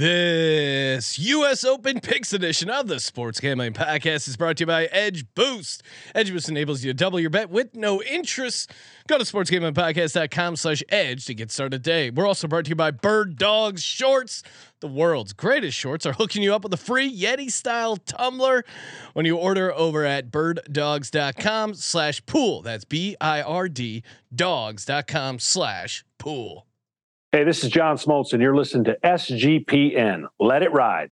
This U.S. Open Picks edition of the Sports Gambling Podcast is brought to you by Edge Boost. Edge Boost enables you to double your bet with no interest. Go to sportsgamblingpodcast.com slash edge to get started today. We're also brought to you by Bird Dogs Shorts. The world's greatest shorts are hooking you up with a free Yeti style tumbler when you order over at birddogs.com slash pool. That's B I R D dogs.com slash pool. Hey, this is John Smoltz, and you're listening to SGPN. Let it ride.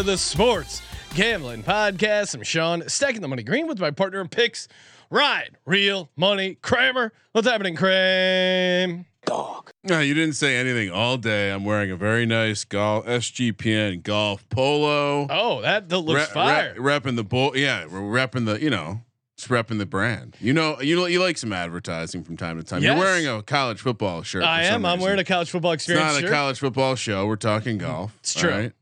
To the Sports Gambling Podcast. I'm Sean, stacking the money green with my partner in picks, Ryan, Real Money Kramer. What's happening, Kramer? No, you didn't say anything all day. I'm wearing a very nice golf SGPN golf polo. Oh, that, that looks Re- fire. re- repping the bull. Yeah, we're repping the. You know, just repping the brand. You know, you know, you like some advertising from time to time. Yes. You're wearing a college football shirt. I am. I'm wearing a college football It's experience not a shirt. college football show. We're talking golf. It's true. right?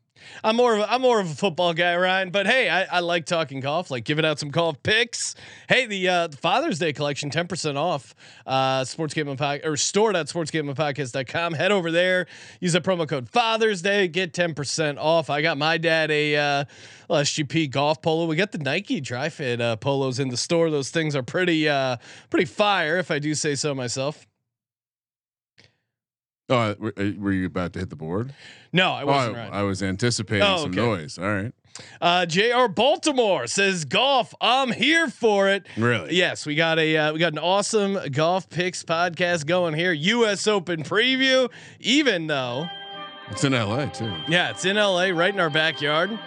I'm more of a, I'm more of a football guy, Ryan. But hey, I, I like talking golf, like giving out some golf picks. Hey, the, uh, the Father's Day collection, ten percent off. Uh, Sports Gaming Podcast or sportsgamingpodcast.com. Head over there. Use the promo code Father's Day. Get ten percent off. I got my dad a uh, SGP golf polo. We got the Nike Dri-FIT uh, polos in the store. Those things are pretty uh, pretty fire, if I do say so myself. Oh, uh, were, you about to hit the board? No, I Oh, wasn't. I, Ryan. I was anticipating Oh, some okay. noise. All right. Uh, Jr. Baltimore says golf. I'm here for it. Really? Yes, we got a uh, we got an awesome golf picks podcast going here. U.S. Open preview. Even though, It's in LA too. yeah, it's in L.A. right in our backyard.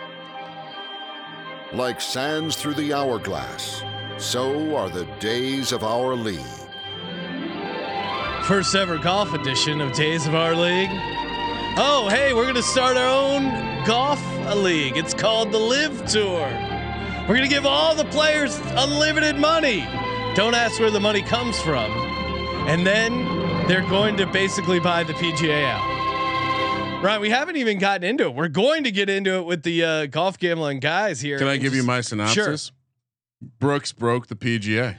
Like sands through the hourglass, so are the days of our league. First ever golf edition of Days of Our League. Oh, hey, we're gonna start our own golf league. It's called the LIV Tour. We're gonna give all the players unlimited money. Don't ask where the money comes from. And then they're going to basically buy the PGA out. Right, we haven't even gotten into it. We're going to get into it with the uh, golf gambling guys here. Can I give you my synopsis? Brooks broke the PGA.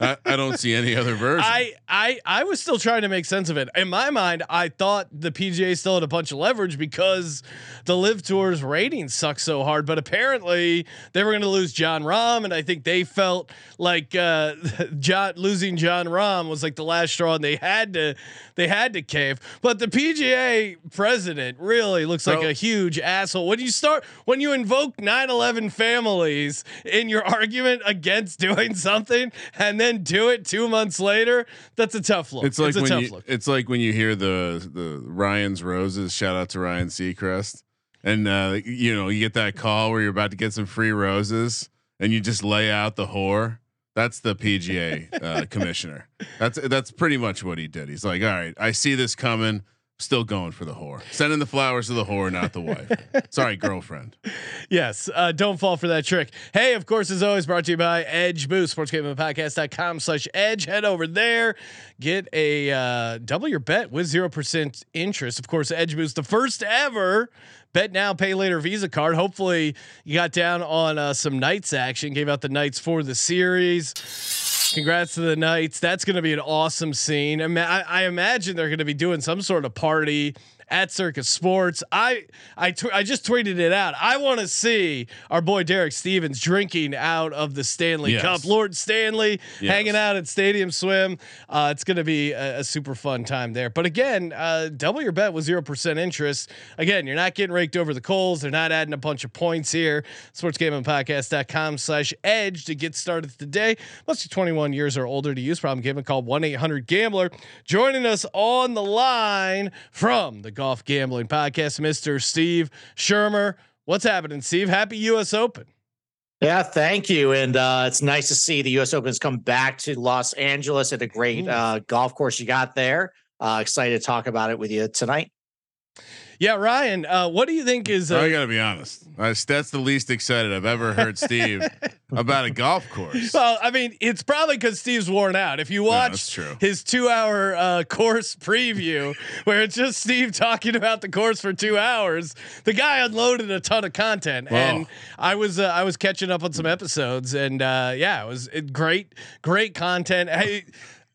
I, I don't see any other version. I, I I was still trying to make sense of it. In my mind, I thought the PGA still had a bunch of leverage because the LIV Tour's ratings suck so hard. But apparently, they were going to lose Jon Rahm, and I think they felt like uh, John losing Jon Rahm was like the last straw, and they had to they had to cave. But the PGA president really looks like a huge asshole. When you start when you invoke 9/11 families in your argument against doing something and then do it two months later, that's a tough look. It's like a when tough you, look. it's like when you hear the the Ryan's roses. Shout out to Ryan Seacrest, and uh, you know you get that call where you're about to get some free roses, and you just lay out the whore. That's the PGA uh, commissioner. That's that's pretty much what he did. He's like, all right, I see this coming. Still going for the whore. Sending the flowers to the whore, not the wife. Sorry, girlfriend. Yes, uh, don't fall for that trick. Hey, of course, as always, brought to you by Edge Boost, sportsgamingpodcast.com slash edge. Head over there, get a uh, double your bet with 0% interest. Of course, Edge Boost, the first ever bet now, pay later Visa card. Hopefully, you got down on uh, some Knights action, gave out the Knights for the series. Congrats to the Knights. That's going to be an awesome scene. I, I imagine they're going to be doing some sort of party at Circa Sports. I I tw- I just tweeted it out. I want to see our boy Derek Stevens drinking out of the Stanley Yes. Cup. Lord Stanley Yes. hanging out at Stadium Swim. Uh, it's going to be a, a super fun time there. But again, uh, double your bet with zero percent interest. Again, you're not getting raked over the coals. They're not adding a bunch of points here. Sportsgamingpodcast.com slash edge to get started today. Must be 21 years or older to use. Problem gambling call 1 800 Gambler. Joining us on the line from the Golf Gambling Podcast, Mr. Steve Schirmer. What's happening, Steve? Happy U.S. Open. Yeah, thank you. And uh, it's nice to see the U.S. Open has come back to Los Angeles at a great uh, golf course you got there. Uh, excited to talk about it with you tonight. Yeah, Ryan, uh, what do you think is? Uh, I gotta be honest. That's the least excited I've ever heard Steve about a golf course. well, I mean, it's probably because Steve's worn out. If you watch true. his two-hour uh, course preview, where it's just Steve talking about the course for two hours, the guy unloaded a ton of content, and. I was uh, I was catching up on some episodes, and uh, yeah, it was it, great, great content. Hey,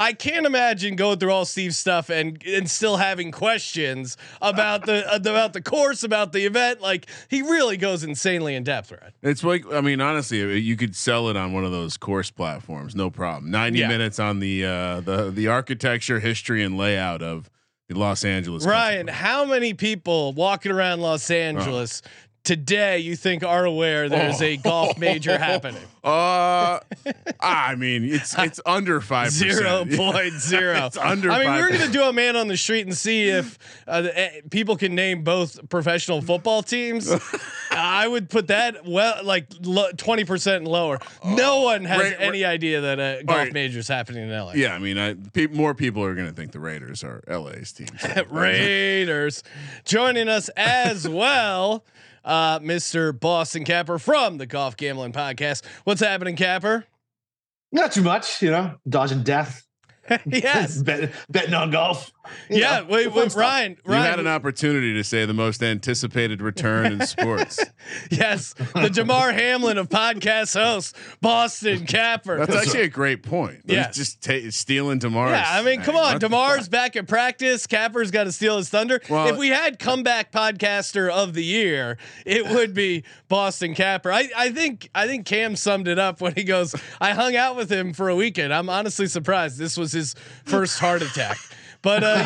I can't imagine going through all Steve's stuff and and still having questions about the about the course, about the event. Like he really goes insanely in depth, right? It's like I mean, honestly, you could sell it on one of those course platforms, no problem. Ninety Yeah. minutes on the uh, the the architecture, history, and layout of Los Angeles. Ryan, Country how many people walking around Los Angeles today you think are aware there's a golf major happening? Uh, I mean, it's it's under five Zero point zero. It's under. I mean, we were 5%. going to do a man on the street and see if uh, the- eh, people can name both professional football teams. I would put that well, like twenty percent lower. No one has Ra- any idea that a golf right. major is happening in LA. Yeah, I mean, I, pe- more people are going to think the Raiders are LA's team. Raiders joining us as well. Uh, Mr. Boston Capper from the Golf Gambling Podcast. What's happening, Capper? Not too much, you know, dodging death, yes. Bet, betting on golf. You Yeah. know, Wait, fun wait, stuff. Ryan. You had an opportunity to say the most anticipated return in sports. yes. The Damar Hamlin of podcast hosts, Boston Capper. That's actually a great point. Yeah. Yeah, just ta- stealing Damar's. Yeah, I mean, come on. what Damar's back at practice. Capper's got to steal his thunder. Well- if we had comeback podcaster of the year, it would be Boston Capper. I, I think I think Cam summed it up when he goes, "I hung out with him for a weekend. I'm honestly surprised this was his first heart attack." But uh,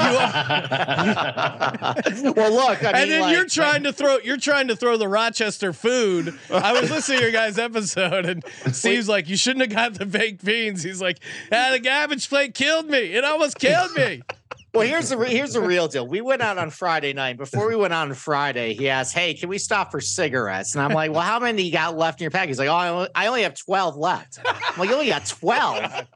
you. well, look, I mean, and then like, you're trying to throw you're trying to throw the Rochester food. I was listening to your guys' episode, and Steve's like, "You shouldn't have got the baked beans." He's like, "Ah, the garbage plate killed me. It almost killed me." Well, here's the re- here's the real deal. We went out on Friday night. Before we went out on Friday, he asked, "Hey, can we stop for cigarettes?" And I'm like, "Well, how many you got left in your pack?" He's like, "Oh, I only, I only have 12 left." I'm like, "You only got 12?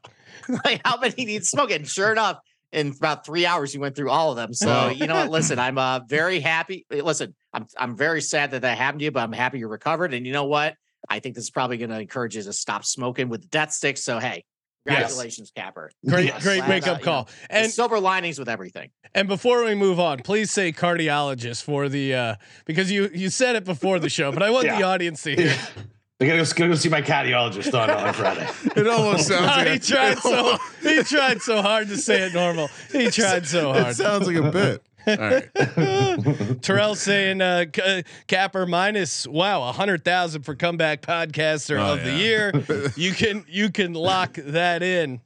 like, how many do you smoke?" And sure enough, in about three hours, you went through all of them. So you know what? Listen, I'm uh, very happy. Listen, I'm I'm very sad that that happened to you, but I'm happy you're recovered. And you know what? I think this is probably going to encourage you to stop smoking with the death stick. So hey, Yes. congratulations, Capper. Great, Yes. great Glad, wake uh, up you call. know, And and silver linings with everything. and before we move on, please say cardiologist for the uh because you you said it before the show, but I want the audience to hear. I gotta go, gotta go see my cardiologist on, on Friday. It almost sounds like he a- tried so he tried so hard to say it normal. He tried so It hard. sounds like a bit. All right. Terrell saying uh, C- Capper minus wow a hundred thousand for comeback podcaster Oh, of the year. You can you can lock that in.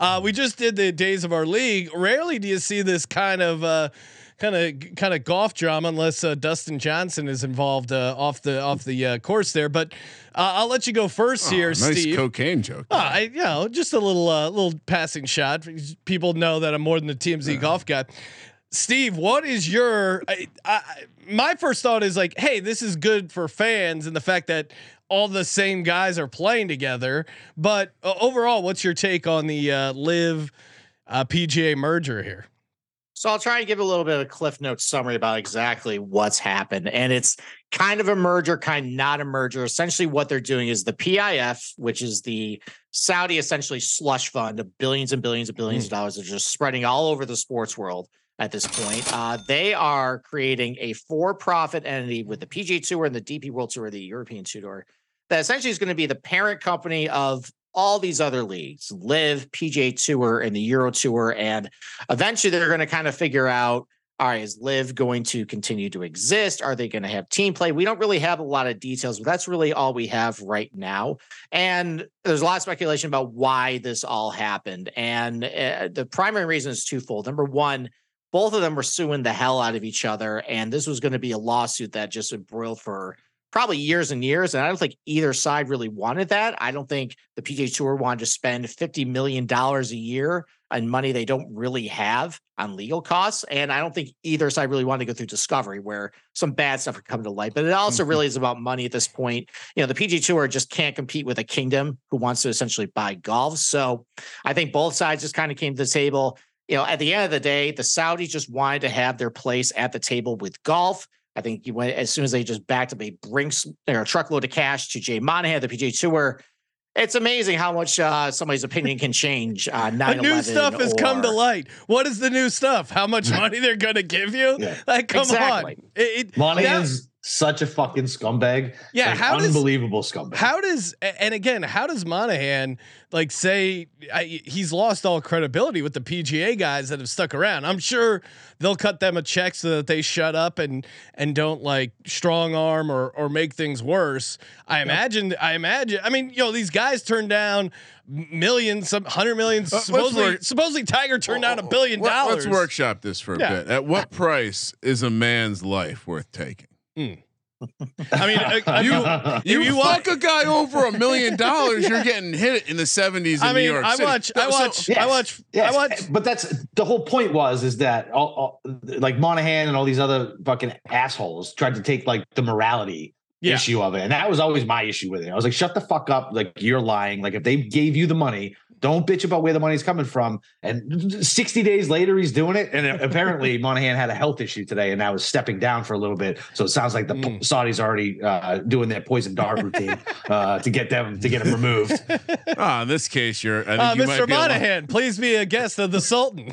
Uh, we just did the days of our league. Rarely do you see this kind of uh, kind of kind of golf drama unless uh, Dustin Johnson is involved uh, off the off the uh, course there. But uh, I'll let you go first here, Oh, nice Steve. cocaine joke. Oh, I, you know, just a little, uh, little passing shot. People know that I'm more than the TMZ golf guy. Steve, what is your? I, I, my first thought is like, hey, this is good for fans and the fact that all the same guys are playing together. But uh, overall, what's your take on the uh, LIV uh, PGA merger here? So I'll try and give a little bit of a cliff notes summary about exactly what's happened. And it's kind of a merger, kind of not a merger. Essentially, what they're doing is the PIF, which is the Saudi essentially slush fund of billions and billions and billions of dollars, are just spreading all over the sports world at this point. Uh, they are creating a for-profit entity with the PGA Tour and the DP World Tour, the European Tour, that essentially is going to be the parent company of all these other leagues, LIV, PGA Tour, and the Euro Tour, and eventually they're going to kind of figure out all right is LIV going to continue to exist? Are they going to have team play? We don't really have a lot of details but that's really all we have right now. And there's a lot of speculation about why this all happened and uh, the primary reason is twofold. Number one both of them were suing the hell out of each other and this was going to be a lawsuit that just embroiled for probably years and years. And I don't think either side really wanted that. I don't think the PGA Tour wanted to spend $50 million a year on money they don't really have on legal costs. And I don't think either side really wanted to go through discovery where some bad stuff would come to light. But it also mm-hmm. really is about money at this point. You know, the PGA Tour just can't compete with a kingdom who wants to essentially buy golf. So I think both sides just kind of came to the table. You know, at the end of the day, the Saudis just wanted to have their place at the table with golf. I think you went as soon as they just backed up a brinks or a truckload of cash to Jay Monahan, the PGA Tour. It's amazing how much uh, somebody's opinion can change. Uh, 9 The new stuff has come to light. What is the new stuff? How much money they're going to give you? Yeah. Like, come Exactly. on. It, it, Monahan's such a fucking scumbag. Yeah, Like, how does- unbelievable scumbag. How does and again, how does Monahan like say I, he's lost all credibility with the PGA guys that have stuck around? I'm sure they'll cut them a check so that they shut up and and don't like strong arm or or make things worse. I imagine. I imagine. I mean, you know, these guys turned down millions, some hundred million. Uh, supposedly, work- supposedly Tiger turned down a billion dollars. Let's workshop this for a Yeah. bit. At what price is a man's life worth taking? I mean, uh, you, You, you fuck wa- a guy over a million dollars, you're getting hit in the 70s in I New mean, York I City. watch, I So- watch, I watch, yes, I watch. But that's the whole point was is that all, all, like Monahan and all these other fucking assholes tried to take like the morality Yeah. issue of it, and that was always my issue with it. I was like, shut the fuck up! Like you're lying. Like if they gave you the money, don't bitch about where the money's coming from. And 60 days later, he's doing it, and apparently Monahan had a health issue today, and now is stepping down for a little bit. So it sounds like the Mm. Saudis already uh, doing their poison dart routine uh, to get them to get him removed. Ah, in this case, you're. I think Uh, you might Mr. be a lot- Monahan, please be a guest of the Sultan.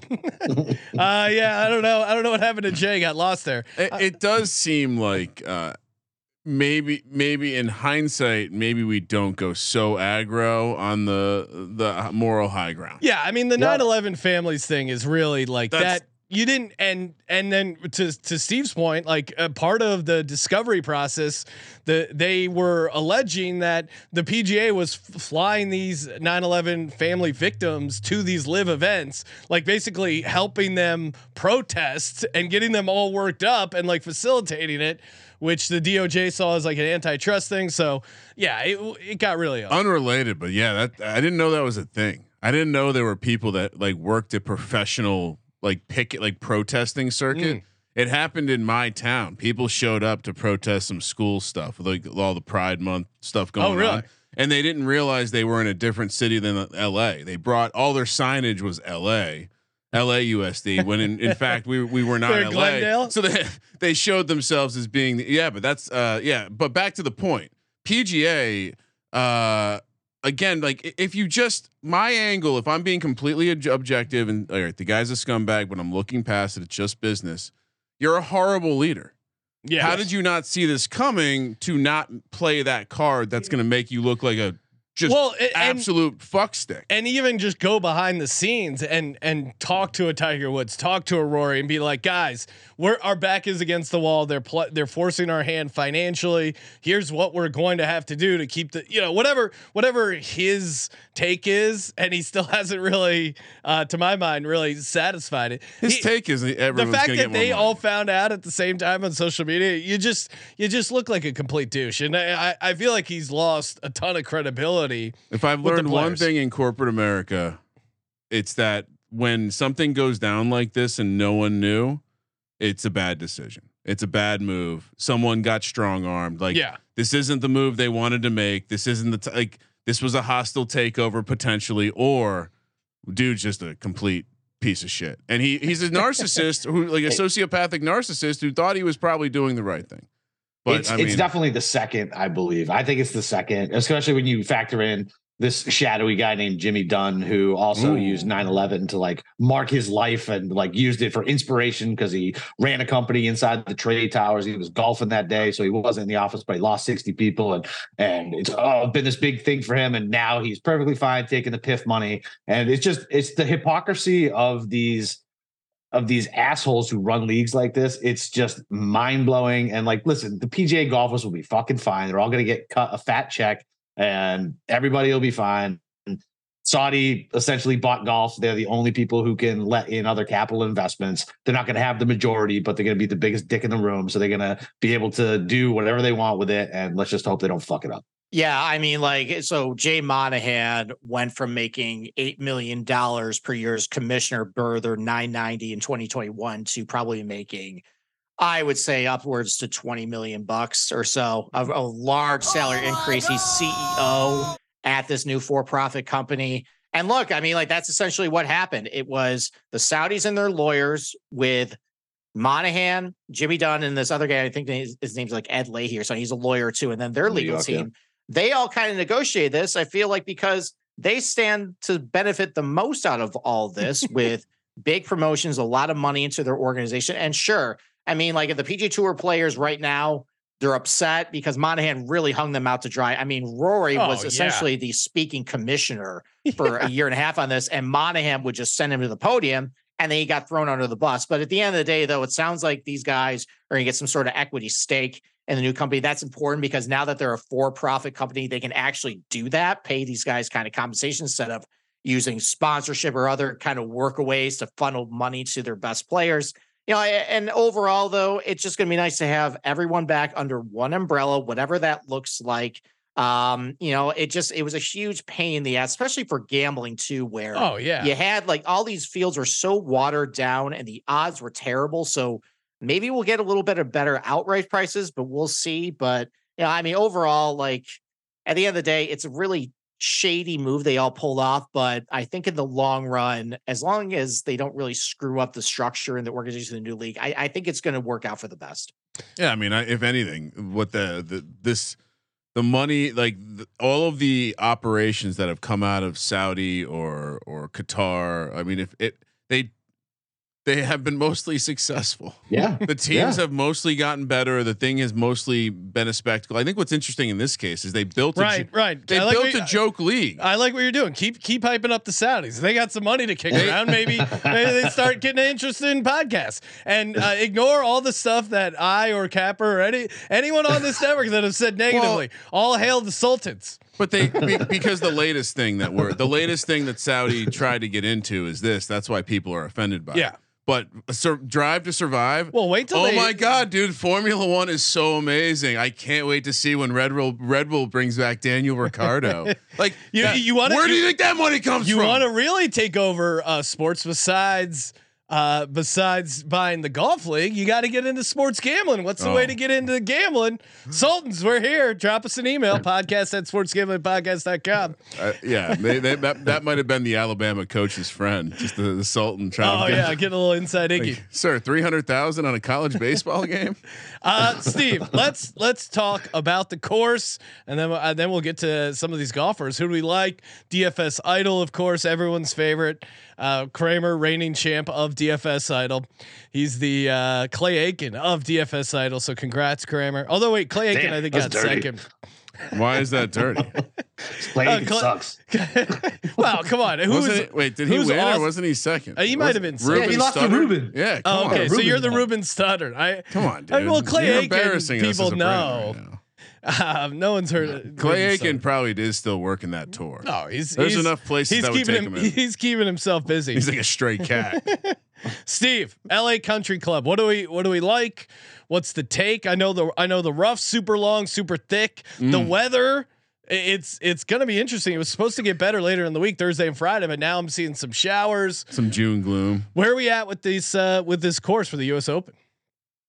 uh, yeah, I don't know. I don't know what happened to Jay. Got lost there. It, it does seem like uh, maybe, maybe in hindsight, maybe we don't go so aggro on the the moral high ground. Yeah, I mean the Yeah. 9/11 families thing is really like That's- that. You didn't, and and then to to Steve's point, like a part of the discovery process, the they were alleging that the PGA was f- flying these 9/11 family victims to these LIV events, like basically helping them protest and getting them all worked up and like facilitating it, which the DOJ saw as like an antitrust thing. So yeah, it it got really ugly. Unrelated, but yeah, that I didn't know that was a thing. I didn't know there were people that like worked at professional like picket like protesting circuit. Mm. It happened in my town. People showed up to protest some school stuff, like all the Pride Month stuff going Oh, really? on. And they didn't realize they were in a different city than LA. They brought all their signage was LA. LAUSD when in, in fact we we were not They're LA. Glendale? So they they showed themselves as being yeah, but that's uh yeah, but back to the point. PGA uh again like if you just my angle if I'm being completely objective and all right, the guy's a scumbag but I'm looking past it it's just business. You're a horrible leader. Yeah. How did you not see this coming to not play that card that's going to make you look like a just Well, and- absolute fuck stick? and even just go behind the scenes and and talk to a Tiger Woods, talk to a Rory, and be like, guys, we're our back is against the wall. They're pl- they're forcing our hand financially. Here's what we're going to have to do to keep the you know whatever whatever his take is, and he still hasn't really, uh, to my mind, really satisfied it. His He- take is the fact that they all found out at the same time on social media, you just you just look like a complete douche, and I I I feel like he's lost a ton of credibility. If I've learned one thing in corporate America, it's that when something goes down like this and no one knew, it's a bad decision. It's a bad move. Someone got strong armed. Like, Yeah. this isn't the move they wanted to make. This isn't the t- like. This was a hostile takeover potentially, or dude's just a complete piece of shit. And he he's a narcissist who like a sociopathic narcissist who thought he was probably doing the right thing. But it's, I it's definitely the second, I believe. I think it's the second, especially when you factor in this shadowy guy named Jimmy Dunne, who also Ooh. used 9 11 to like mark his life and like used it for inspiration because he ran a company inside the trade towers. He was golfing that day, so he wasn't in the office, but he lost 60 people. And and it's oh, been this big thing for him. And now he's perfectly fine taking the PIF money. And it's just, it's the hypocrisy of these of these assholes who run leagues like this, it's just mind blowing. And like, listen, the PGA golfers will be fucking fine. They're all going to get cut a fat check, and everybody will be fine. Saudi essentially bought golf. They're the only people who can let in other capital investments. They're not going to have the majority, but they're going to be the biggest dick in the room. So they're going to be able to do whatever they want with it. And let's just hope they don't fuck it up. Yeah, I mean, like, so Jay Monahan went from making eight million dollars per year as commissioner, Burther nine ninety in twenty twenty one, to probably making, I would say, upwards to twenty million bucks or so, a, a large salary increase. He's CEO at this new for profit company. And look, I mean, like, that's essentially what happened. It was the Saudis and their lawyers with Monahan, Jimmy Dunne, and this other guy. I think his, name's like Ed Leahy or something. He's a lawyer too, and then their legal York, yeah. They all kind of negotiate this. I feel like because they stand to benefit the most out of all this with big promotions, a lot of money into their organization. And sure, I mean, like if the PG Tour players right now, they're upset because Monahan really hung them out to dry. I mean, Rory Oh, was yeah. essentially the speaking commissioner for a year and a half on this, and Monahan would just send him to the podium and then he got thrown under the bus. But at the end of the day, though, it sounds like these guys are going to get some sort of equity stake in the new company. That's important because now that they're a for profit company, they can actually do that, pay these guys kind of compensation instead of using sponsorship or other kind of workaways to funnel money to their best players. You know, and overall, though, it's just going to be nice to have everyone back under one umbrella, whatever that looks like. Um, you know, it just it was a huge pain in the ass, especially for gambling too, where Oh yeah. you had like all these fields were so watered down and the odds were terrible. So maybe we'll get a little bit of better outright prices, but we'll see. But yeah, I mean, overall, like at the end of the day, it's a really shady move they all pulled off. But I think in the long run, as long as they don't really screw up the structure and the organization of the new league, I, I think it's going to work out for the best. Yeah, I mean, I, if anything, what the the this the money like the, all of the operations that have come out of Saudi or or Qatar. I mean, if it they they have been mostly successful. Yeah. The teams Yeah. have mostly gotten better. The thing has mostly been a spectacle. I think what's interesting in this case is they built a Right, jo- right. They like built what a joke league. I like what you're doing. Keep keep hyping up the Saudis. They got some money to kick around. Maybe, maybe they start getting interested in podcasts and uh, ignore all the stuff that I or Capper or any anyone on this network that have said negatively. all hail the Sultans. But they be, because the latest thing that we're the latest thing that Saudi tried to get into is this. That's why people are offended by. Yeah. it. But sur- drive to survive. Well, wait till Oh they- my god, dude! Formula One is so amazing. I can't wait to see when Red Bull Red Bull brings back Daniel Ricciardo. Like You- that- you wanna- Where do you you- think that money comes You from? You want to really take over uh, sports besides uh, besides buying the golf league? You got to get into sports gambling. What's the way Oh. to get into gambling? Sultans, we're here. Drop us an email podcast at sportsgamblingpodcast.com. Uh, yeah, they, they, that that might have been the Alabama coach's friend, just the, the Sultan trying Oh to get, yeah, get a little inside Iggy. like, sir, three hundred thousand on a college baseball game. Uh, Steve, let's let's talk about the course, and then uh, then we'll get to some of these golfers. Who do we like? DFS Idol, of course, everyone's favorite. Uh, Kramer, reigning champ of DFS Idol. He's the uh, Clay Aiken of DFS Idol. So congrats, Kramer. Although wait, Clay Aiken Damn, I think got dirty. second. Why is that dirty? Playing Uh, Cla- sucks. wow, come on. Who wasn't it, wait, did he win awesome- or wasn't he second? Uh, he might have been second. Ruben Yeah, he lost to Studdard? Ruben. Yeah, come Oh, okay, on. so you're the Ruben. Ruben Studdard. I Come on, dude. I- well, Clay You're Aiken, embarrassing us people as a know. Um, no one's heard of Clay Ruben Aiken Studdard. probably is still working that tour. No, he's There's he's- enough places He's that would keeping take him. him in. He's keeping himself busy. He's like a stray cat. Steve, L.A. Country Club. What do we What do we like? What's the take? I know the I know the rough, super long, super thick. The Mm. weather. It's it's gonna be interesting. It was supposed to get better later in the week, Thursday and Friday, but now I'm seeing some showers. Some June gloom. Where are we at with these uh, with this course for the U.S. Open?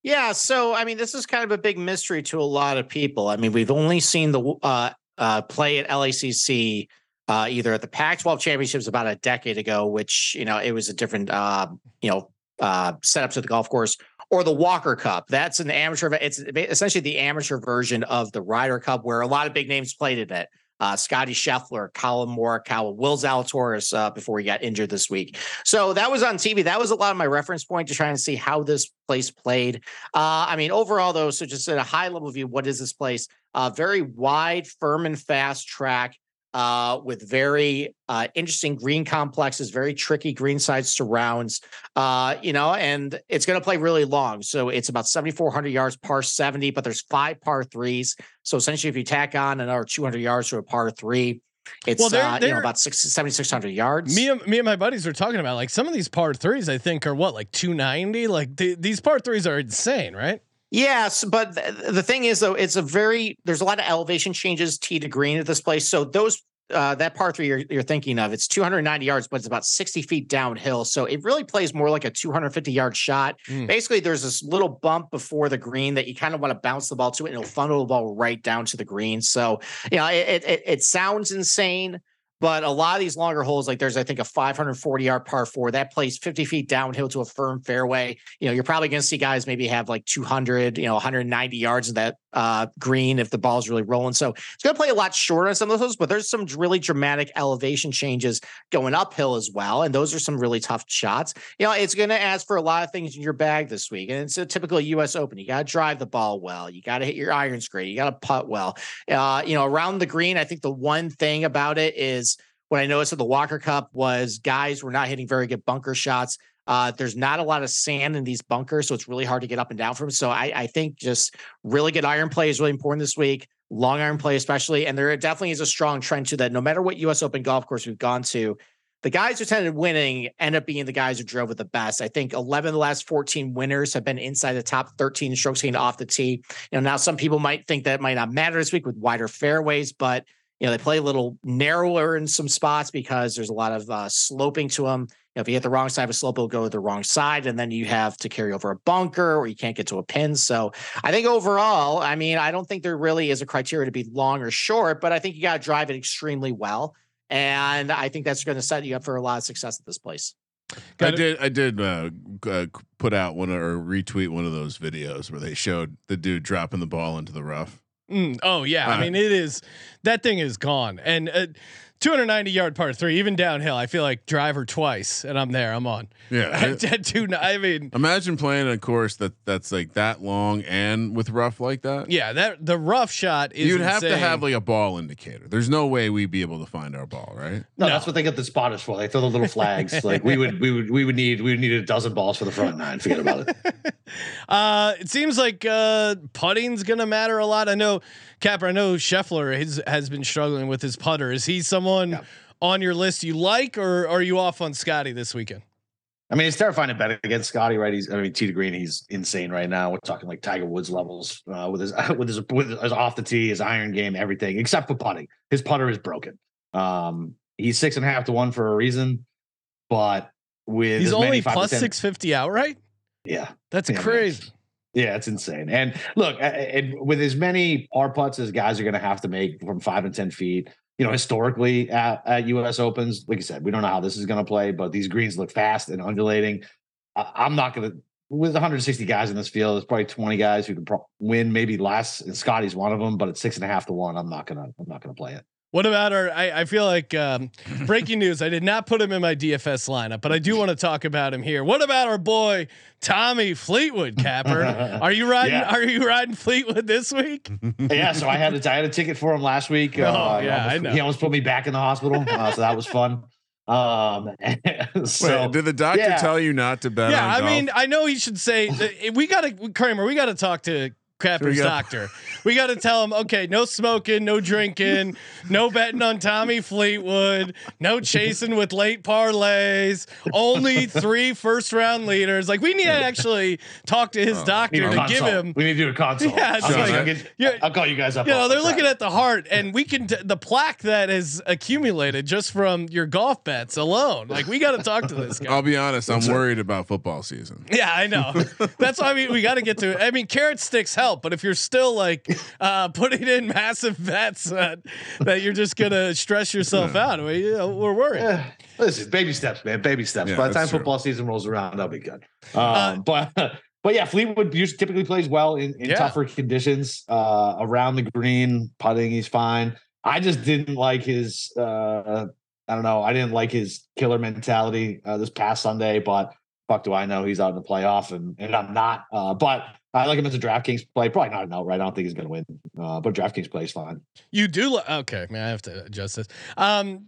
Yeah, so I mean, this is kind of a big mystery to a lot of people. I mean, we've only seen the uh, uh, play at LACC uh, either at the Pac-12 championships about a decade ago, which you know it was a different uh, you know uh, setups at the golf course, or the Walker Cup. That's an amateur. It's essentially the amateur version of the Ryder Cup, where a lot of big names played in it. Uh, Scottie Scheffler, Collin Morikawa, Will Zalatoris uh, before he got injured this week. So that was on TV. That was a lot of my reference point to try and see how this place played. Uh, I mean, overall, though, so just at a high level view, what is this place? Uh, very wide, firm, and fast track uh, with very uh, interesting green complexes, very tricky greenside surrounds. Uh, you know, and it's going to play really long. So it's about 7,400 yards, par 70, but there's five par threes. So essentially, if you tack on another 200 yards to a par three, It's Well, they're- uh, you they're- know about 7,600 yards. Me and me and my buddies were talking about like some of these par threes. I think are what like two ninety. Like th- these par threes are insane, right? Yes, but th- the thing is though, it's a very there's a lot of elevation changes tee to green at this place. So those uh, that par three you're, you're thinking of, it's 290 yards, but it's about 60 feet downhill. So it really plays more like a 250 yard shot. Mm. Basically, there's this little bump before the green that you kind of want to bounce the ball to, it, and it'll funnel the ball right down to the green. So you know, it it, it sounds insane. But a lot of these longer holes, like there's, I think, a 540 yard par four that plays 50 feet downhill to a firm fairway. You know, you're probably going to see guys maybe have like 200, you know, 190 yards in that uh, green if the ball's really rolling. So it's going to play a lot shorter on some of those, but there's some really dramatic elevation changes going uphill as well. And those are some really tough shots. You know, it's going to ask for a lot of things in your bag this week. And it's a typical US Open. You got to drive the ball well. You got to hit your irons great. You got to putt well. Uh, you know, around the green, I think the one thing about it is what I noticed at the Walker Cup was guys were not hitting very good bunker shots. Uh, there's not a lot of sand in these bunkers, so it's really hard to get up and down from. So I, I think just really good iron play is really important this week. Long iron play, especially, and there definitely is a strong trend to that. No matter what U.S. Open golf course we've gone to, the guys who tended winning end up being the guys who drove with the best. I think 11 of the last 14 winners have been inside the top 13 strokes gained off the tee. You know, now some people might think that might not matter this week with wider fairways, but you know, they play a little narrower in some spots because there's a lot of uh, sloping to them. You know, if you hit the wrong side of a slope, it'll go to the wrong side, and then you have to carry over a bunker or you can't get to a pin. So I think overall, I mean, I don't think there really is a criteria to be long or short, but I think you got to drive it extremely well. And I think that's going to set you up for a lot of success at this place. I it. did. I did uh, uh, put out one or retweet one of those videos where they showed the dude dropping the ball into the rough. Mm, oh yeah, I Uh, mean it is that thing is gone and. Uh, 290 yard par three, even downhill. I feel like driver twice, and I'm there. I'm on. Yeah. two, I mean, imagine playing a course that that's like that long and with rough like that. yeah, that the rough shot is. You'd have to have like a ball indicator. There's no way we'd be able to find our ball, right? No, No. that's what they get the spotters for. They throw the little flags. like we would, we would, we would need, we would need a dozen balls for the front nine. Forget about it. Uh, it seems like uh, putting's gonna matter a lot. I know, Capper. I know Scheffler has has been struggling with his putter. Is he someone Yeah. on your list you like, or are you off on Scottie this weekend? I mean, it's terrifying to bet against Scottie, right? He's, I mean, T to green, he's insane right now. We're talking like Tiger Woods levels uh, with his, with his, with his off the tee, his iron game, everything except for putting. His putter is broken. Um, he's six and a half to one for a reason, but with He's only plus 10 six fifty outright. Yeah, That's Yeah, man. Yeah, it's insane. And look, and with as many par putts as guys are going to have to make from five and ten feet, you know, historically at, at U.S. Opens, like I said, we don't know how this is going to play, but these greens look fast and undulating. I, I'm not going to. With 160 guys in this field, there's probably 20 guys who can pro- win, maybe less, and Scottie's one of them. But at six and a half to one, I'm not gonna. I'm not gonna play it. What about our? I, I feel like um, breaking news. I did not put him in my DFS lineup, but I do want to talk about him here. What about our boy Tommy Fleetwood? Capper, are you riding? Yeah. Are you riding Fleetwood this week? yeah, so I had a, I had a ticket for him last week. Oh, uh, he yeah, almost, I know. He almost put me back in the hospital, uh, so that was fun. Um, so Wait, did the doctor yeah. tell you not to bet? yeah, on I golf? mean, I know he should say that- we got to Kramer. We got to talk to Capper's go? doctor. We got to tell him, okay, no smoking, no drinking, no betting on Tommy Fleetwood, no chasing with late parlays, only three first round leaders. Like we need to actually talk to his oh. we doctor a to give him. We need to do a consult. Yeah, it's I'll, like- I'll get- I'll call you guys up. You know, they're Friday. looking at the heart, and we can t- the plaque that has accumulated just from your golf bets alone. Like we got to talk to this guy. I'll be honest. I'm worried about football season. Yeah, I know. That's why I mean we got to get to. It. I mean, carrot sticks help, but if you're still like uh, putting in massive bets that, that you're just gonna stress yourself out, we, you know, we're worried. Eh, Listen, baby steps, man. Baby steps. Yeah, By the time true. football season rolls around, that'll be good. Um, Uh, but but yeah, Fleetwood usually typically plays well in, in Yeah. tougher conditions. Uh, around the green, putting, he's fine. I just didn't like his. Uh, I don't know. I didn't like his killer mentality uh, this past Sunday, but fuck, do I know he's out in the playoff and and I'm not. Uh, but I like him as a DraftKings play. Probably not an outright. I don't think he's going to win. Uh, but DraftKings play is fine. You do lo- okay, man. I have to adjust this. Um,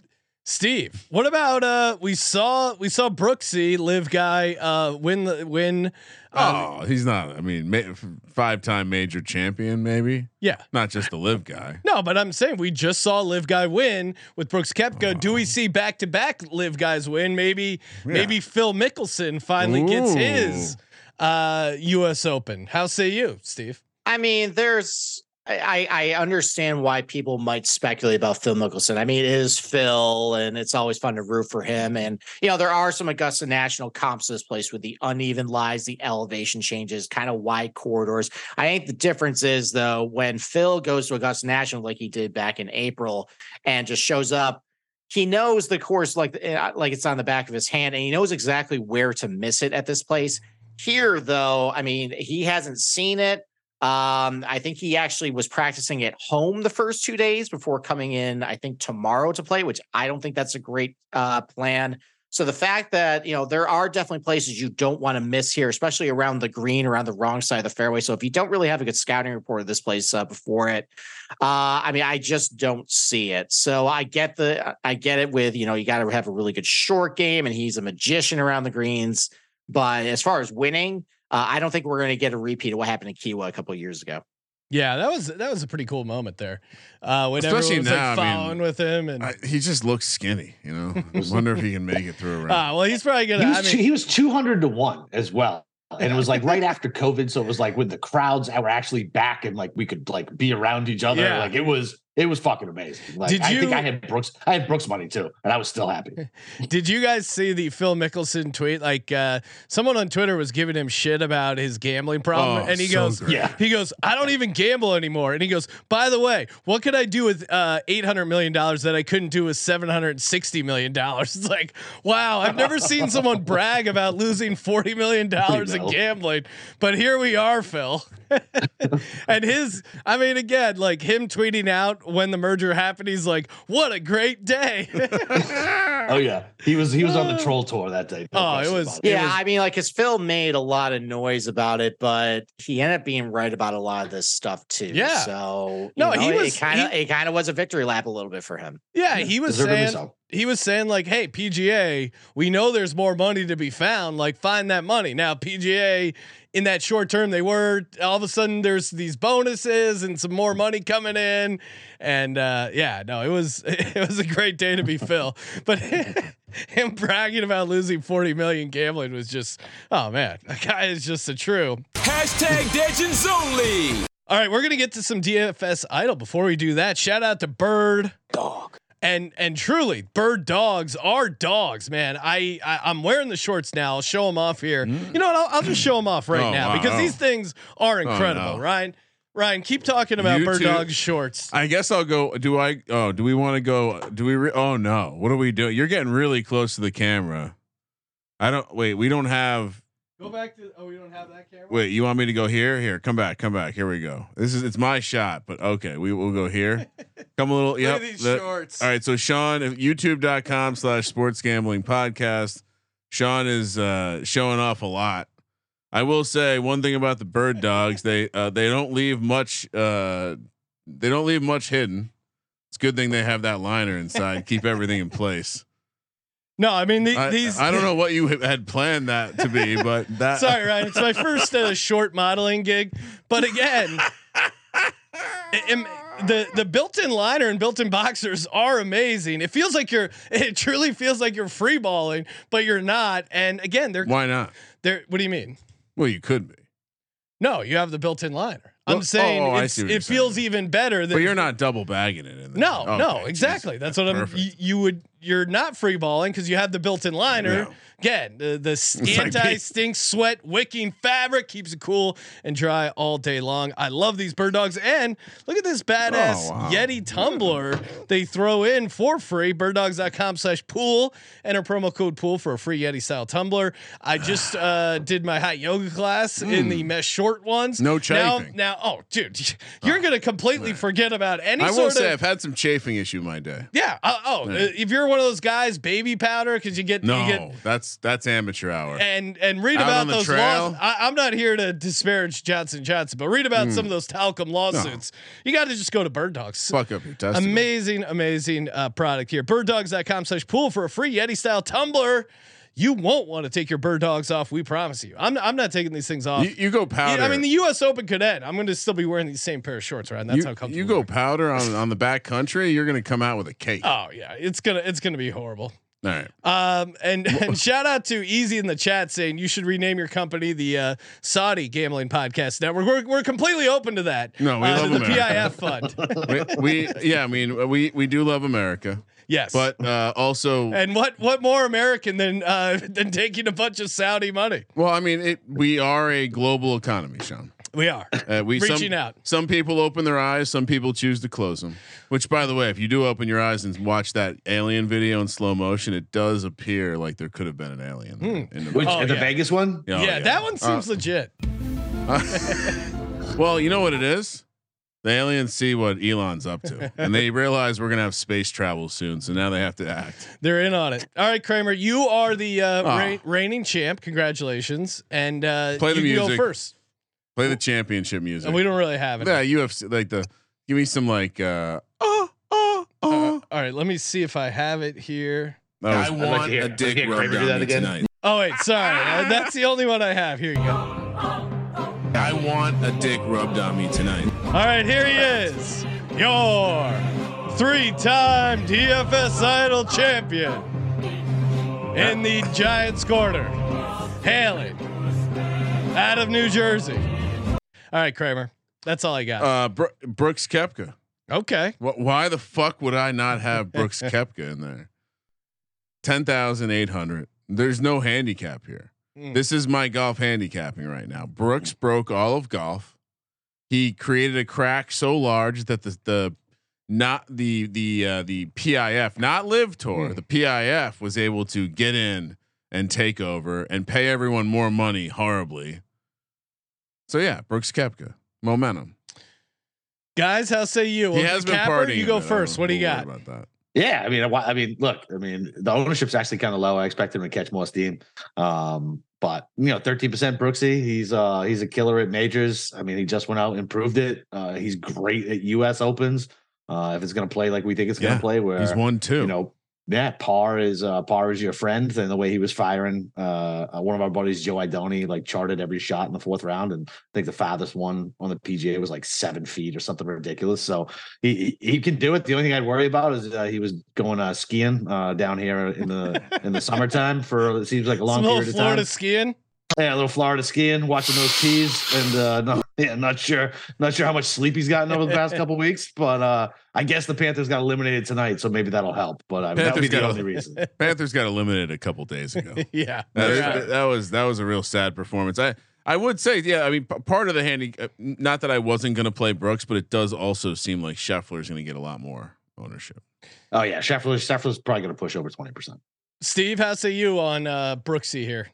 Steve, what about uh we saw we saw Brooksy LIV guy uh win the win uh, Oh, he's not. I mean, ma- five-time major champion, maybe yeah. not just the LIV guy. No, but I'm saying we just saw LIV guy win with Brooks Koepka. Do we see back to back LIV guys win? Maybe maybe Phil Mickelson finally gets his uh US Open. How say you, Steve? I mean, there's I, I understand why people might speculate about Phil Mickelson. I mean, it is Phil, and it's always fun to root for him. And you know, there are some Augusta National comps to this place with the uneven lies, the elevation changes, kind of wide corridors. I think the difference is though when Phil goes to Augusta National like he did back in April and just shows up. He knows the course like uh, like it's on the back of his hand, and he knows exactly where to miss it at this place. Here, though, I mean, he hasn't seen it. Um, I think he actually was practicing at home the first two days before coming in, I think tomorrow to play, which I don't think that's a great uh, plan. So the fact that, you know, there are definitely places you don't want to miss here, especially around the green, around the wrong side of the fairway. So if you don't really have a good scouting report of this place uh, before it, uh, I mean, I just don't see it. So I get the, I get it with, you know, you got to have a really good short game and he's a magician around the greens. But as far as winning, uh, I don't think we're going to get a repeat of what happened in Kiawah a couple of years ago. Yeah, that was that was a pretty cool moment there. Uh when Especially everyone was now, I mean, with him and I, he just looks skinny. You know, I wonder if he can make it through a round. uh well he's probably gonna He was I mean he was two hundred to one as well, and it was like right after COVID, so it was like when the crowds were actually back and like we could like be around each other. Yeah. Like it was it was fucking amazing. Like Did I think you- I had Brooks I had Brooks money too, and I was still happy. Did you guys see the Phil Mickelson tweet? Like uh, someone on Twitter was giving him shit about his gambling problem, Oh, and he so goes, great. Yeah. he goes, I don't even gamble anymore. And he goes, by the way, what could I do with uh, eight hundred million dollars that I couldn't do with seven hundred sixty million dollars? It's like, wow, I've never seen someone brag about losing forty million dollars in gambling, but here we are, Phil. and his, I mean, again, like him tweeting out when the merger happened, he's like, what a great day. Oh yeah, he was he was on the uh, troll tour that day. No Oh, it question was- about It Yeah, I mean, like his Phil made a lot of noise about it, but he ended up being right about a lot of this stuff too. Yeah. So No, you he was- It kind of it kind of was a victory lap a little bit for him. Yeah, he was Deservedly saying so. He was saying like, "Hey, PGA, we know there's more money to be found. Like, find that money." Now, PGA in that short term, they were all of a sudden there's these bonuses and some more money coming in, and uh, yeah, no, it was it was a great day to be Phil, but. Him bragging about losing 40 million gambling was just, oh man, that guy is just a true. Hashtag Legends Only. All right, we're gonna get to some DFS idol. Before we do that, shout out to Bird Dog. And and truly, bird dogs are dogs, man. I, I I'm wearing the shorts now. I'll show them off here. Mm. You know what? I'll, I'll just show them off right Oh, now wow. because these things are oh, incredible. no. Ryan, Ryan, keep talking about You bird two- dog shorts. I guess I'll go. Do I? Oh, do we want to go? Do we? Re- oh no! What are we doing? You're getting really close to the camera. I don't. Wait. We don't have. Go back to. Oh, we don't have that camera. Wait. You want me to go here? Here. Come back. Come back. Here we go. This is. It's my shot. But okay. We will go here. Come a little. Look Yep. at these the- shorts. all right. So Sean, YouTube.com slash Sports Gambling Podcast. Sean is uh, showing off a lot. I will say one thing about the bird dogs. They uh, they don't leave much. Uh, they don't leave much hidden. It's a good thing they have that liner inside. keep everything in place. No, I mean the, I, these. I don't know what you had planned that to be, but that. Sorry, Ryan. It's my first uh, short modeling gig, but again, it- it- the the built-in liner and built-in boxers are amazing. It feels like you're. It truly feels like you're free balling, but you're not. And again, they're Why not? they're. What do you mean? Well, you could be, No, you have the built-in liner. I'm Well, saying oh, it you're feels saying. even better than. but you're not double bagging it in there. No, Okay, no, geez. exactly. That's what I'm. You, you would. You're not free balling because you have the built-in liner. No. Again, the, the s- It's like anti-stink sweat wicking fabric keeps it cool and dry all day long. I love these bird dogs. And look at this badass Oh, wow. Yeti tumbler they throw in for free. Birddogs.com slash pool. Enter promo code pool for a free Yeti style tumbler. I just uh, did my hot yoga class in the mesh short ones. Hmm. No now, chafing. now, oh, dude, you're gonna completely forget about any I sort will of say I've had some chafing issue my day. yeah. Uh, oh, Yeah. uh, if you're one of those guys, baby powder, because you get No, you get that's that's amateur hour. and and read Out about those trail? laws. I, I'm not here to disparage Johnson Johnson, but read about Hmm. some of those talcum lawsuits. You got to just go to Bird Dogs. Fuck up your testicles. Amazing, amazing uh, product here. Birddogs.com slash pool for a free Yeti style tumbler. You won't want to take your bird dogs off. We promise you. I'm, I'm not taking these things off. You, you go powder. Yeah, I mean, the U.S. Open could end. I'm going to still be wearing these same pair of shorts, right? And that's you, how comfortable. you go powder on on the back country. You're gonna come out with a cake. Oh yeah, it's gonna it's gonna be horrible. All right. Um, and and shout out to Easy in the chat saying you should rename your company the uh, Saudi Gambling Podcast Network. We're, we're completely open to that. No, we uh, love the America. PIF fund. we, we yeah. I mean, we we do love America, yes, but uh, also and what what more American than uh, than taking a bunch of Saudi money? well, I mean, it. We are a global economy, Sean. We are. Uh, we Reaching some, out. Some people open their eyes. Some people choose to close them. Which, by the way, if you do open your eyes and watch that alien video in slow motion, it does appear like there could have been an alien. there in the Which Oh, the yeah. Vegas one? Oh, yeah, that one Uh, seems legit. well, you know what it is. The aliens see what Elon's up to, and they realize we're gonna have space travel soon. So now they have to act. They're in on it. All right, Kramer, you are the uh, Oh. reign, reigning champ. Congratulations, and uh, Play the you music. go first. Play the championship music. And we don't really have it. yeah, UFC like the. Give me some like. uh Oh oh Uh, oh. all right, let me see if I have it here. That I want to hear- a I'd like to dick rubbed Kramer do that again. tonight. Oh wait, sorry, uh, that's the only one I have. Here you go. I want a dick rubbed on me tonight. All right, here he is, your three-time DFS Idol champion in the Giants corner, Haley, out of New Jersey. All right, Kramer, that's all I got. uh Bro- Brooks Koepka. okay, Wh- Why the fuck would I not have Brooks Koepka in there? Ten thousand eight hundred. There's no handicap here. Mm. This is my golf handicapping right now. Brooks broke all of golf. He created a crack so large that the the not the the uh, the PIF, not LIV Tour, Mm. the PIF was able to get in and take over and pay everyone more money horribly. So yeah, Brooks Koepka, momentum. guys, how say you? he Well, has been Capper, partying. You go bit. First. What do you got? about that? Yeah, I mean, I, I mean, look, I mean, the ownership's actually kind of low. I expect him to catch more steam. Um, but you know, thirteen percent Brooksy. He's uh he's a killer at majors. I mean, he just went out and improved it. Uh, he's great at U.S. Opens. Uh, if it's gonna play like we think it's gonna play, where He's won two. you know, yeah, par is uh par is your friend, and the way he was firing, uh, uh, one of our buddies, Joe Idoni, like charted every shot in the fourth round, and I think the farthest one on the PGA was like seven feet or something ridiculous. So he he, can do it. The only thing I'd worry about is uh, he was going uh, skiing uh, down here in the in the summertime for it seems like a long Some period of time. Florida skiing. Yeah, a little Florida skiing, watching those tees, and uh, no, yeah, not sure, not sure how much sleep he's gotten over the past couple weeks, but uh, I guess the Panthers got eliminated tonight, so maybe that'll help. But uh, that would Panthers be the got only reason. Panthers got eliminated a couple days ago. yeah, That, is- Yeah. that was that was a real sad performance. I I would say yeah. I mean, p- part of the handy. Uh, not that I wasn't going to play Brooks, but it does also seem like Scheffler is going to get a lot more ownership. Oh yeah, Scheffler, Scheffler's probably going to push over twenty percent. Steve, how say you on uh, Brooksy here?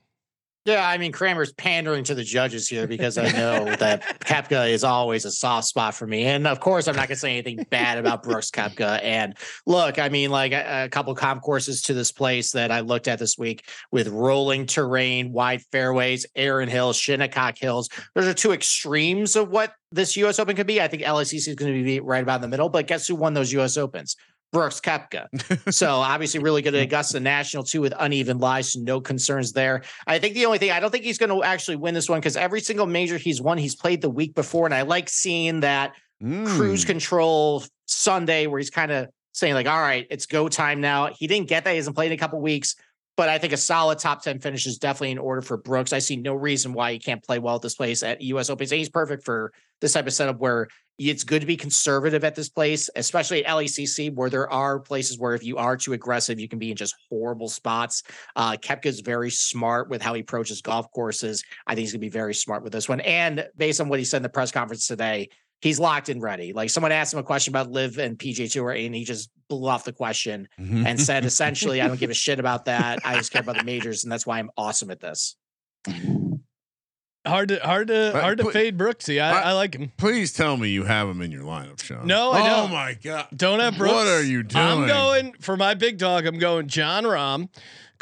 Yeah, I mean Kramer's pandering to the judges here because I know that Koepka is always a soft spot for me, and of course I'm not going to say anything bad about Brooks Koepka. And look, I mean like a, a couple comp courses to this place that I looked at this week with rolling terrain, wide fairways, Erin Hills, Shinnecock Hills. Those are two extremes of what this U.S. Open could be. I think LACC is going to be right about in the middle. But guess who won those U.S. Opens? Brooks Koepka. so obviously really good at Augusta National too with uneven lies, so no concerns there. I think the only thing I don't think he's going to actually win this one because every single major he's won, he's played the week before, and I like seeing that cruise Mm. control Sunday where he's kind of saying like, "All right, it's go time now." He didn't get that; he hasn't played in a couple weeks. But I think a solid top 10 finish is definitely in order for Brooks. I see no reason why he can't play well at this place at US Open. He's perfect for this type of setup where it's good to be conservative at this place, especially at LACC, where there are places where if you are too aggressive, you can be in just horrible spots. Uh, Koepka's very smart with how he approaches golf courses. I think he's going to be very smart with this one. And based on what he said in the press conference today, he's locked and ready. Like someone asked him a question about LIV and PGA Tour, and he just blew off the question mm-hmm. and said, essentially, I don't give a shit about that. I just care about the majors, and that's why I'm awesome at this. hard to hard to hard to put- fade Brooksy. I, I- I like him. Please tell me you have him in your lineup, Sean. No, I oh don't. Oh my god. Don't have Brooks. What are you doing? I'm going for my big dog. I'm going Jon Rahm.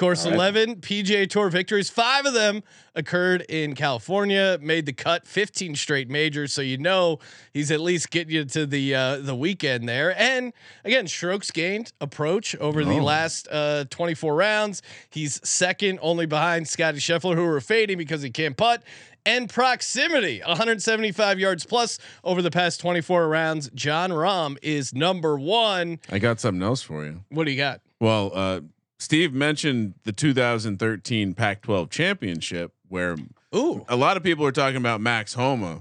Course, right. 11 PGA Tour victories. Five of them occurred in California. Made the cut. 15 straight majors. So you know he's at least getting you to the uh, the weekend there. And again, strokes gained approach over the Oh. last uh, 24 rounds. He's second, only behind Scottie Scheffler, who we're fading because he can't putt. And proximity, 175 yards plus over the past 24 rounds. Jon Rahm is number one. I got something else for you. What do you got? Well, uh, Steve mentioned the 2013 Pac-12 championship, where Ooh, a lot of people are talking about Max Homa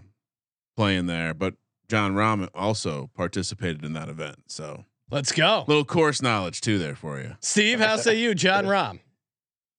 playing there, but Jon Rahm also participated in that event. So let's go. little course knowledge too there for you. Steve, how say you, Jon Rahm?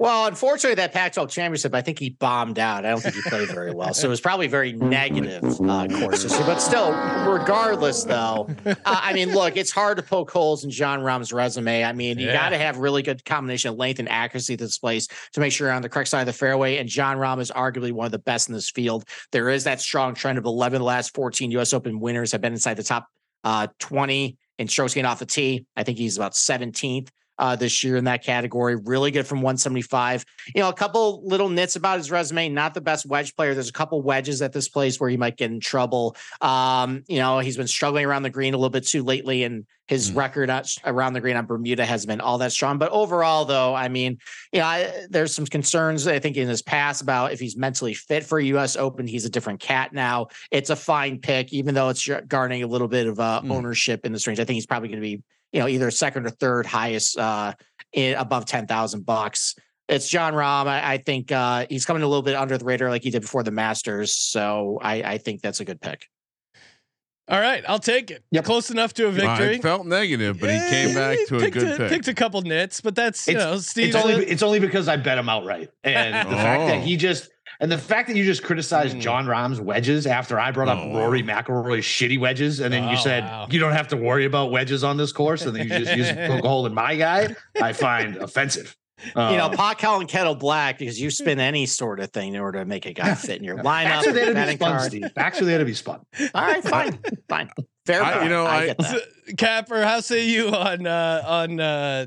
Well, unfortunately, that Pac-12 championship, I think he bombed out. I don't think he played very well, so it was probably very negative uh, course history. But still, regardless, though, uh, I mean, look, it's hard to poke holes in Jon Rahm's resume. I mean, you Yeah. got to have really good combination of length and accuracy to this place to make sure you're on the correct side of the fairway. And Jon Rahm is arguably one of the best in this field. There is that strong trend of 11 of the last 14 U.S. Open winners have been inside the top uh, 20 in strokes gained off the tee. I think he's about 17th uh, this year in that category. Really good from 175. You know, a couple little nits about his resume. Not the best wedge player. There's a couple wedges at this place where he might get in trouble. Um, you know, he's been struggling around the green a little bit too lately, and his Mm. record around the green on Bermuda has been all that strong. But overall, though, I mean, you know, I, there's some concerns I think in his past about if he's mentally fit for a U.S. Open. He's a different cat now. It's a fine pick, even though it's garnering a little bit of uh, Mm. ownership in this range. I think he's probably going to be you know, either second or third highest uh, in, above ten thousand bucks. It's Jon Rahm. I, I think uh, he's coming a little bit under the radar like he did before the Masters. So I, I think that's a good pick. All right, I'll take it. Yep. Close enough to a victory. it felt negative, but he came back he to a picked good pick. Picked a couple nits, but that's you It's- know, Steve. It's only it's only because I bet him outright, and the fact that Oh. he just and the fact that you just criticized Mm. Jon Rahm's wedges after I brought up Oh, wow. Rory McIlroy's shitty wedges, and then you Oh, said wow. you don't have to worry about wedges on this course, and then you just use poke a hole in my guy. I find offensive. you know, pot pot and kettle black because you spin any sort of thing in order to make a guy fit in your lineup. Facts are there to be spun, card. Steve. Facts are there to be spun. All right, fine, fine, fair. I- you know, I- get that. Capper, how say you on uh on uh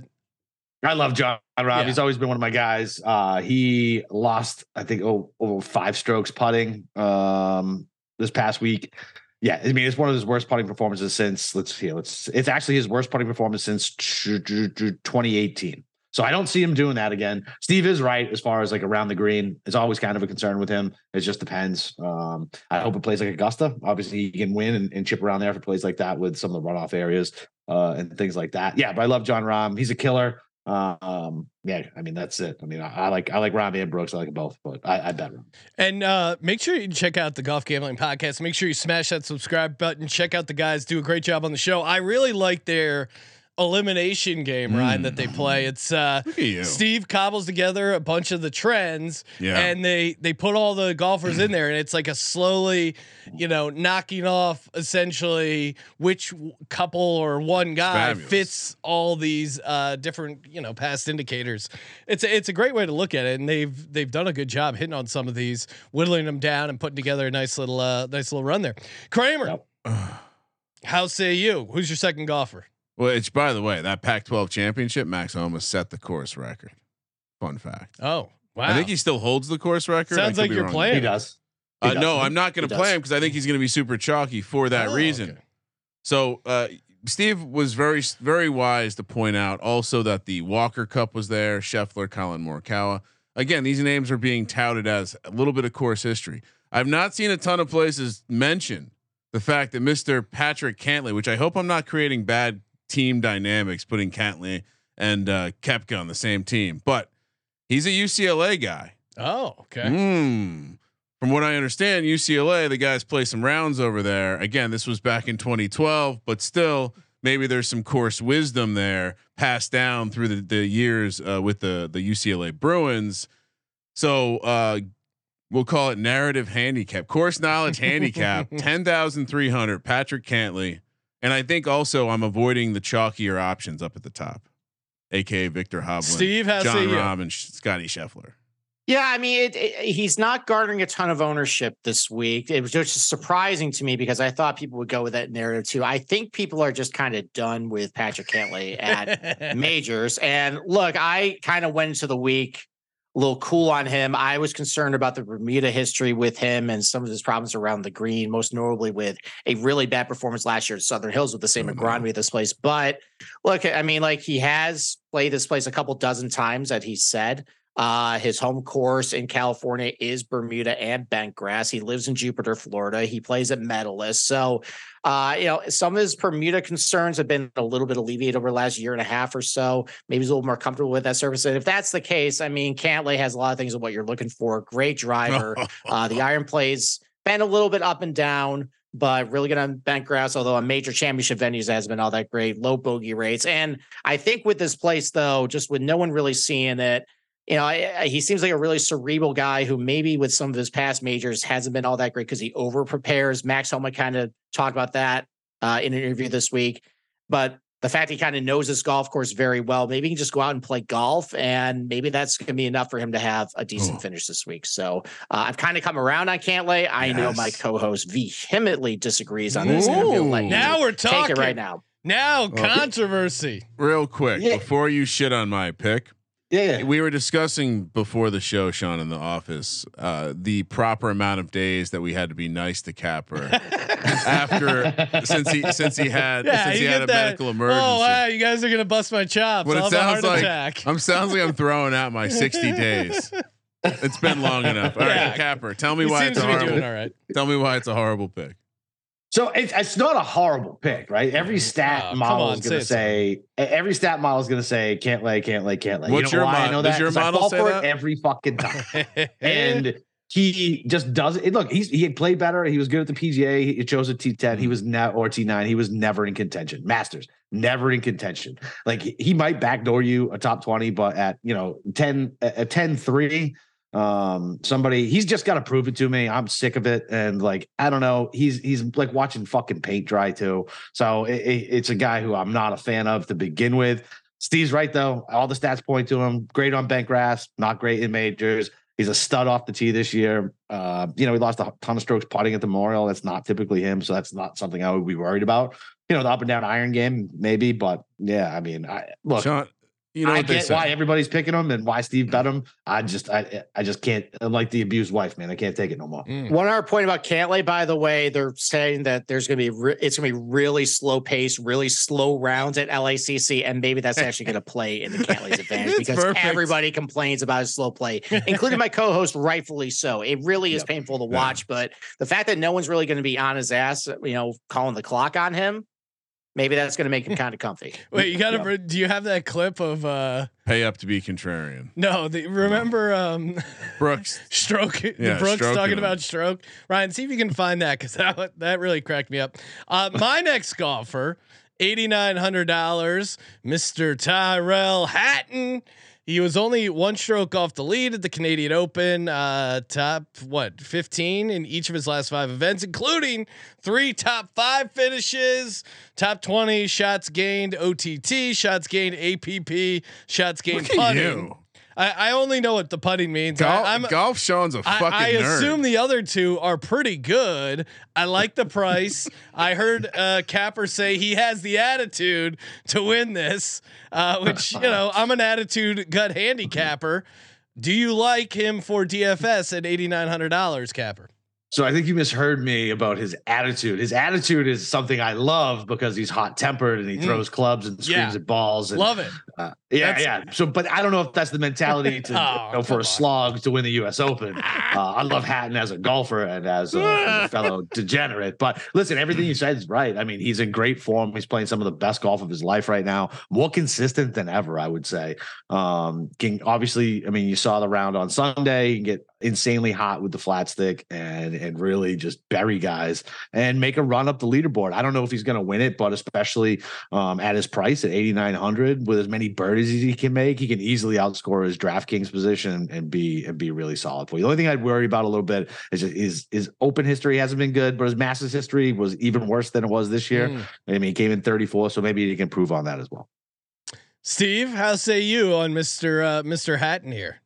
I love Jon Rahm. Yeah. He's always been one of my guys. Uh, he lost, I think, oh, over five strokes putting um, this past week. Yeah, I mean, it's one of his worst putting performances since. Let's see, let's. It's actually his worst putting performance since tr- tr- tr- 2018. So I don't see him doing that again. Steve is right as far as like around the green. It's always kind of a concern with him. It just depends. Um, I hope it plays like Augusta. Obviously, he can win and, and chip around there if it plays like that with some of the runoff areas uh, and things like that. Yeah, but I love Jon Rahm. He's a killer. Um, yeah, I mean that's it. I mean, I, I like I like Rahm and Brooks. I like them both, but I, I bet Rahm. and uh make sure you check out the golf gambling podcast. Make sure you smash that subscribe button. Check out the guys do a great job on the show. I really like their elimination game, Ryan, that they play. It's uh Look at you. Steve cobbles together a bunch of the trends Yeah. and they they put all the golfers in there and it's like a slowly you know knocking off essentially which couple or one guy fabulous. fits all these uh different you know past indicators it's a, it's a great way to look at it and they've they've done a good job hitting on some of these whittling them down and putting together a nice little uh nice little run there kramer Yep. how say you who's your second golfer Well, it's by the way, that Pac-12 championship, Max Homa set the course record. Fun fact. oh wow I think he still holds the course record. Sounds like you're wrong. playing. He does. He Uh, does. no, I'm not going He to does. play him because I think he's going to be super chalky for that Oh, reason. okay. So uh, Steve was very very wise to point out also that the Walker Cup was there. Scheffler, Collin Morikawa. Again, these names are being touted as a little bit of course history. I've not seen a ton of places mention the fact that Mr. Patrick Cantlay, which I hope I'm not creating bad team dynamics, putting Cantlay and uh, Koepka on the same team, but he's a UCLA guy. oh okay Hmm. From what I understand, UCLA, the guys play some rounds over there. Again, this was back in 2012, but still, maybe there's some course wisdom there passed down through the, the years uh, with the the UCLA Bruins. So uh, we'll call it narrative handicap, course knowledge handicap, ten thousand three hundred. Patrick Cantlay, and I think also I'm avoiding the chalkier options up at the top, aka Viktor Hovland, Steve, how say Jon you? Uh, Rahm, and Sh- Scottie Scheffler. Yeah, I mean, it, it- he's not garnering a ton of ownership this week. It was just surprising to me because I thought people would go with that narrative too. I think people are just kind of done with Patrick Cantlay at majors. And look, I kind of went into the week a little cool on him. I was concerned about the Bermuda history with him and some of his problems around the green, most notably with a really bad performance last year at Southern Hills with the same mm-hmm. no. McGrandby at this place. But look, I mean, like he has played this place a couple dozen times that he said. Uh, his home course in California is Bermuda and Bentgrass. He lives in Jupiter, Florida. He plays at Medalist. So, uh, you know, some of his Bermuda concerns have been a little bit alleviated over the last year and a half or so. Maybe he's a little more comfortable with that surface. And if that's the case, I mean, Cantlay has a lot of things of what you're looking for. Great driver. Uh, the iron plays been a little bit up and down, but really good on bent grass. Although on major championship venues has been all that great, low bogey rates. And I think with this place, though, just with no one really seeing it, you know, I, I- he seems like a really cerebral guy who maybe with some of his past majors hasn't been all that great because he over prepares. Max Homa kind of talked about that uh, in an interview this week, but the fact he kind of knows this golf course very well, maybe he can just go out and play golf, and maybe that's going to be enough for him to have a decent Oh. finish this week. So uh, I've kind of come around on Cantlay. I know my co-host vehemently disagrees on this. and I'm gonna let Ooh. you now we're take talking it right now. Now controversy. Real quick, Yeah. before you shit on my pick, Yeah, yeah. we were discussing before the show, Sean, in the office, uh, the proper amount of days that we had to be nice to Capper after since he since he had Yeah, since he had a that. medical emergency. Oh wow, you guys are gonna bust my chops. What it sounds like, attack. I'm sounds like I'm throwing out my 60 days. It's been long enough. All right, Yeah. Capper, tell me He why it's a to be doing horrible. all right. Tell me why it's a horrible pick. So it's, it's not a horrible pick, right? Every stat Oh, model on, is going to it's say, every stat model is going to say can't lay, can't lay, can't lay. What's you know your why I mod- know does that? your 'Cause I model fall say for that? it every fucking time. and he just does it. Look, he's he had played better. He was good at the PGA. He chose a T10. Mm-hmm. He was ne- or T9. He was never in contention. Masters never in contention. Like he- might backdoor you a top 20, but at you know 10 a 10 3 um somebody he's just got to prove it to me. I'm sick of it. And like i don't know he's he's like watching fucking paint dry too. So it, it- it's a guy who i'm not a fan of to begin with. Steve's right though. All the stats point to him. Great on bent grass not great in majors. He's a stud off the tee this year. Uh you know he lost a ton of strokes putting at the memorial. That's not typically him so that's not something i would be worried about. You know the up and down iron game maybe but yeah i mean i look Sean, you know I get why everybody's picking him and why Steve bet him. I just, I, I just can't. I'm like the abused wife, man. I can't take it no more. Mm. One other point about Cantlay, by the way, they're saying that there's going to be re- it's going to be really slow pace, really slow rounds at LACC, and maybe that's actually going to play in the Cantlay's advantage because perfect. everybody complains about his slow play, including my co-host, rightfully so. It really is Yep. painful to Yeah. watch, but the fact that no one's really going to be on his ass, you know, calling the clock on him, maybe that's going to make him kind of comfy. Wait, you gotta. re- Do you have that clip of? uh Pay up to be contrarian. No, the, remember um Brooks. stroke. Yeah, Brooks talking him. about stroke. Ryan, see if you can find that because that that really cracked me up. Uh, my next golfer, eighty nine hundred dollars, Mister Tyrrell Hatton. He was only one stroke off the lead at the Canadian Open. Uh, top what fifteen in each of his last five events, including three top five finishes, top twenty shots gained, OTT shots gained, APP shots gained, Look at putting. You. I, I only know what the putting means. Golf, I, I'm golf Sean's a I, fucking I nerd. assume the other two are pretty good. I like the price. I heard uh, Capper say he has the attitude to win this, uh, which you know I'm an attitude gut handicapper. Do you like him for DFS at eighty nine hundred dollars, Capper? So I think you misheard me about his attitude. His attitude is something I love because he's hot tempered and he Mm. throws clubs and screams Yeah. at balls. And, Love it. uh, yeah, That's- yeah. So, but I don't know if that's the mentality to Oh, you know, for a on. slog to win the U.S. Open. Uh, I love Hatton as a golfer and as a, as a fellow degenerate. But listen, everything you said is right. I mean, he's in great form. He's playing some of the best golf of his life right now. More consistent than ever, I would say. Um, can obviously, I mean, you saw the round on Sunday. You can get insanely hot with the flat stick and and really just bury guys and make a run up the leaderboard. I don't know if he's going to win it, but especially um, at his price at 8,900 with as many birdies as he can make, he can easily outscore his DraftKings position and be and be really solid for you. The only thing I'd worry about a little bit is just his his open history hasn't been good, but his Masters history was even worse than it was this year. Mm. I mean, he came in 34, so maybe he can prove on that as well. Steve, how say you on Mister uh, Mister Hatton here?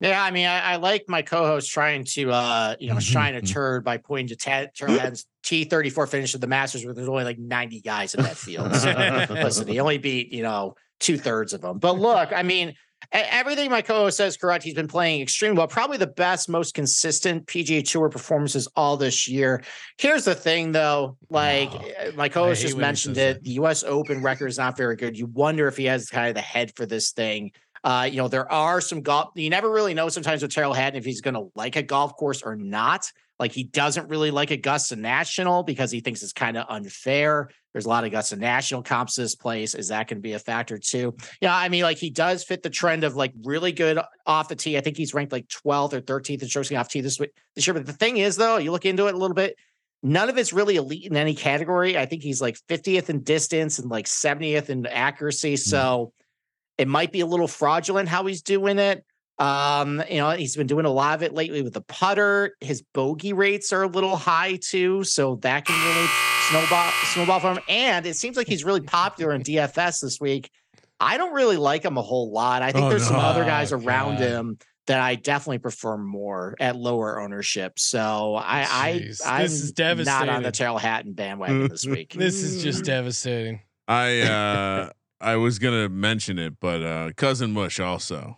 Yeah, I mean, I, I like my co-host trying to, uh, you know, shine a turd by pointing to Ted Turner's T34 finish of the Masters, where there's only like 90 guys in that field. So, listen, he only beat, you know, two thirds of them. But look, I mean, everything my co-host says correct. He's been playing extremely well, probably the best, most consistent PGA Tour performances all this year. Here's the thing, though, like uh, my co-host just mentioned it, the U.S. Open record is not very good. You wonder if he has kind of the head for this thing. Uh, you know, there are some golf. You never really know sometimes with Tyrrell Hatton if he's going to like a golf course or not. Like he doesn't really like Augusta National because he thinks it's kind of unfair. There's a lot of Augusta National comps this place. Is that going to be a factor too? Yeah, I mean, like he does fit the trend of like really good off the tee. I think he's ranked like 12th or 13th in strokes off tee this week this year. But the thing is, though, you look into it a little bit. None of it's really elite in any category. I think he's like 50th in distance and like 70th in accuracy. Mm-hmm. So it might be a little fraudulent how he's doing it. Um, you know, he's been doing a lot of it lately with the putter. His bogey rates are a little high too, so that can really snowball snowball for him. And it seems like he's really popular in DFS this week. I don't really like him a whole lot. I think Oh, there's some other guys Oh, around God. him that I definitely prefer more at lower ownership. So I, Jeez, I, I'm this is not on the devastating. Tyrrell Hatton bandwagon this week. This is just devastating. I uh I was gonna mention it, but uh cousin Mush also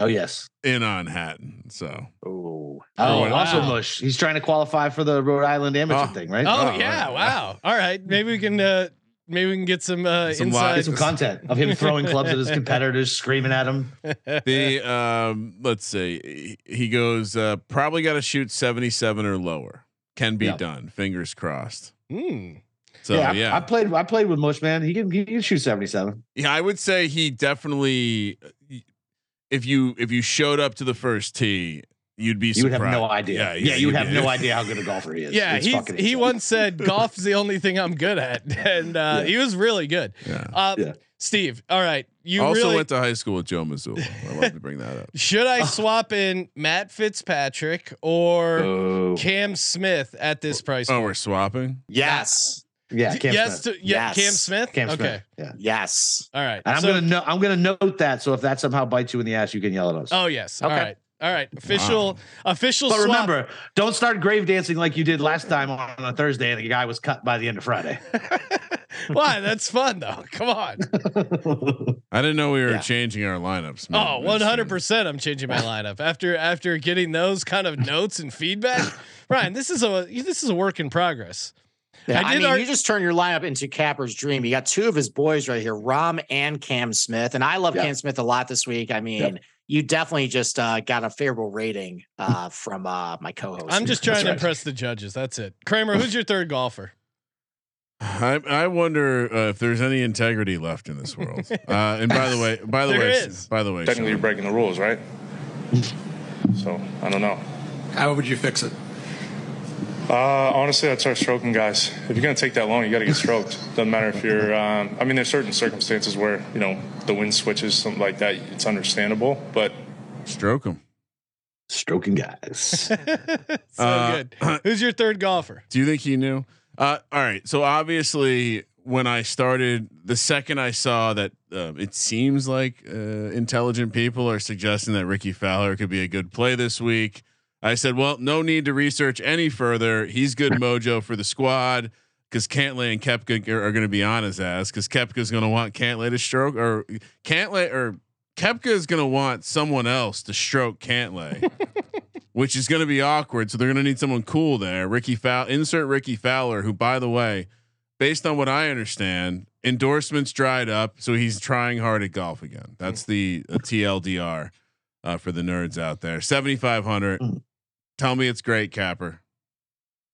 Oh yes. in on Hatton. So Oh, Oh, wow. also Mush. He's trying to qualify for the Rhode Island amateur Oh. thing, right? Oh, Oh, yeah, right. wow. All right, maybe we can uh maybe we can get some uh Some. Get some content of him throwing clubs at his competitors, screaming at him. the um let's see he- he goes uh probably got to shoot 77 or lower can be Yeah. done fingers crossed Hmm. so yeah, yeah I, I played. I played with Mush, man. He can. He can shoot seventy-seven. Yeah, I would say he definitely. If you if you showed up to the first tee, you'd be. You would have surprised. no idea. Yeah, you would have no idea how good a golfer he is. Yeah, It's he's, fucking he once said golf is the only thing I'm good at, and uh, Yeah. he was really good. Yeah. Uh, Yeah. Steve, all right, you also really went to high school with Joe Missoula. I wanted to bring that up. should I swap in Matt Fitzpatrick or Oh, Cam Smith at this price? Oh, point? we're swapping. yes, yeah, Cam yes, Smith. to, yeah, Yes. Cam Smith. Cam okay, Smith. Yeah, yes. all right. and I'm So- gonna no, I'm gonna note that. So if that somehow bites you in the ass, you can yell at us. Oh yes. All Okay. right. All right. Official. Official. but swap. remember, don't start grave dancing like you did last time on a Thursday, and the guy was cut by the end of Friday. Why? That's fun though. Come on. I didn't know we were Yeah. changing our lineups. mid- Oh, 100% I'm changing my lineup. After after getting those kind of notes and feedback. Ryan, this is a this is a work in progress. Yeah, I I, mean, ar- you just turn your lineup into Capper's dream. You got two of his boys right here, Rahm and Cam Smith, and I love Yeah. Cam Smith a lot this week. I mean, you definitely just uh, got a favorable rating uh, from uh, my co-host. I'm just here. trying to right. impress the judges. That's it. Kramer, who's your third golfer? I I wonder uh, if there's any integrity left in this world. Uh, and by the way, by the There way, is. by the way, Technically, you're breaking the rules, right? So I don't know. How would you fix it? Uh, honestly, I'd start stroking guys. If you're gonna take that long, you got to get stroked. Doesn't matter if you're. Um, I mean, there's certain circumstances where you know the wind switches, something like that. It's understandable, but stroke him. Stroking guys. so Uh, good. Who's your third golfer? Do you think he knew? Uh, all right. So obviously, when I started, the second I saw that uh, it seems like uh, intelligent people are suggesting that Rickie Fowler could be a good play this week, I said, well, no need to research any further. He's good mojo for the squad because Cantlay and Koepka are, going to be on his ass because Koepka is going to want Cantlay to stroke or Cantlay or Kepka is going to want someone else to stroke Cantlay. which is going to be awkward. So they're going to need someone cool there. Rickie Fowler, insert Rickie Fowler, who, by the way, based on what I understand, endorsements dried up, so he's trying hard at golf again. That's the uh, TLDR uh, for the nerds out there. Seventy five hundred. Mm. Tell me it's great, Capper.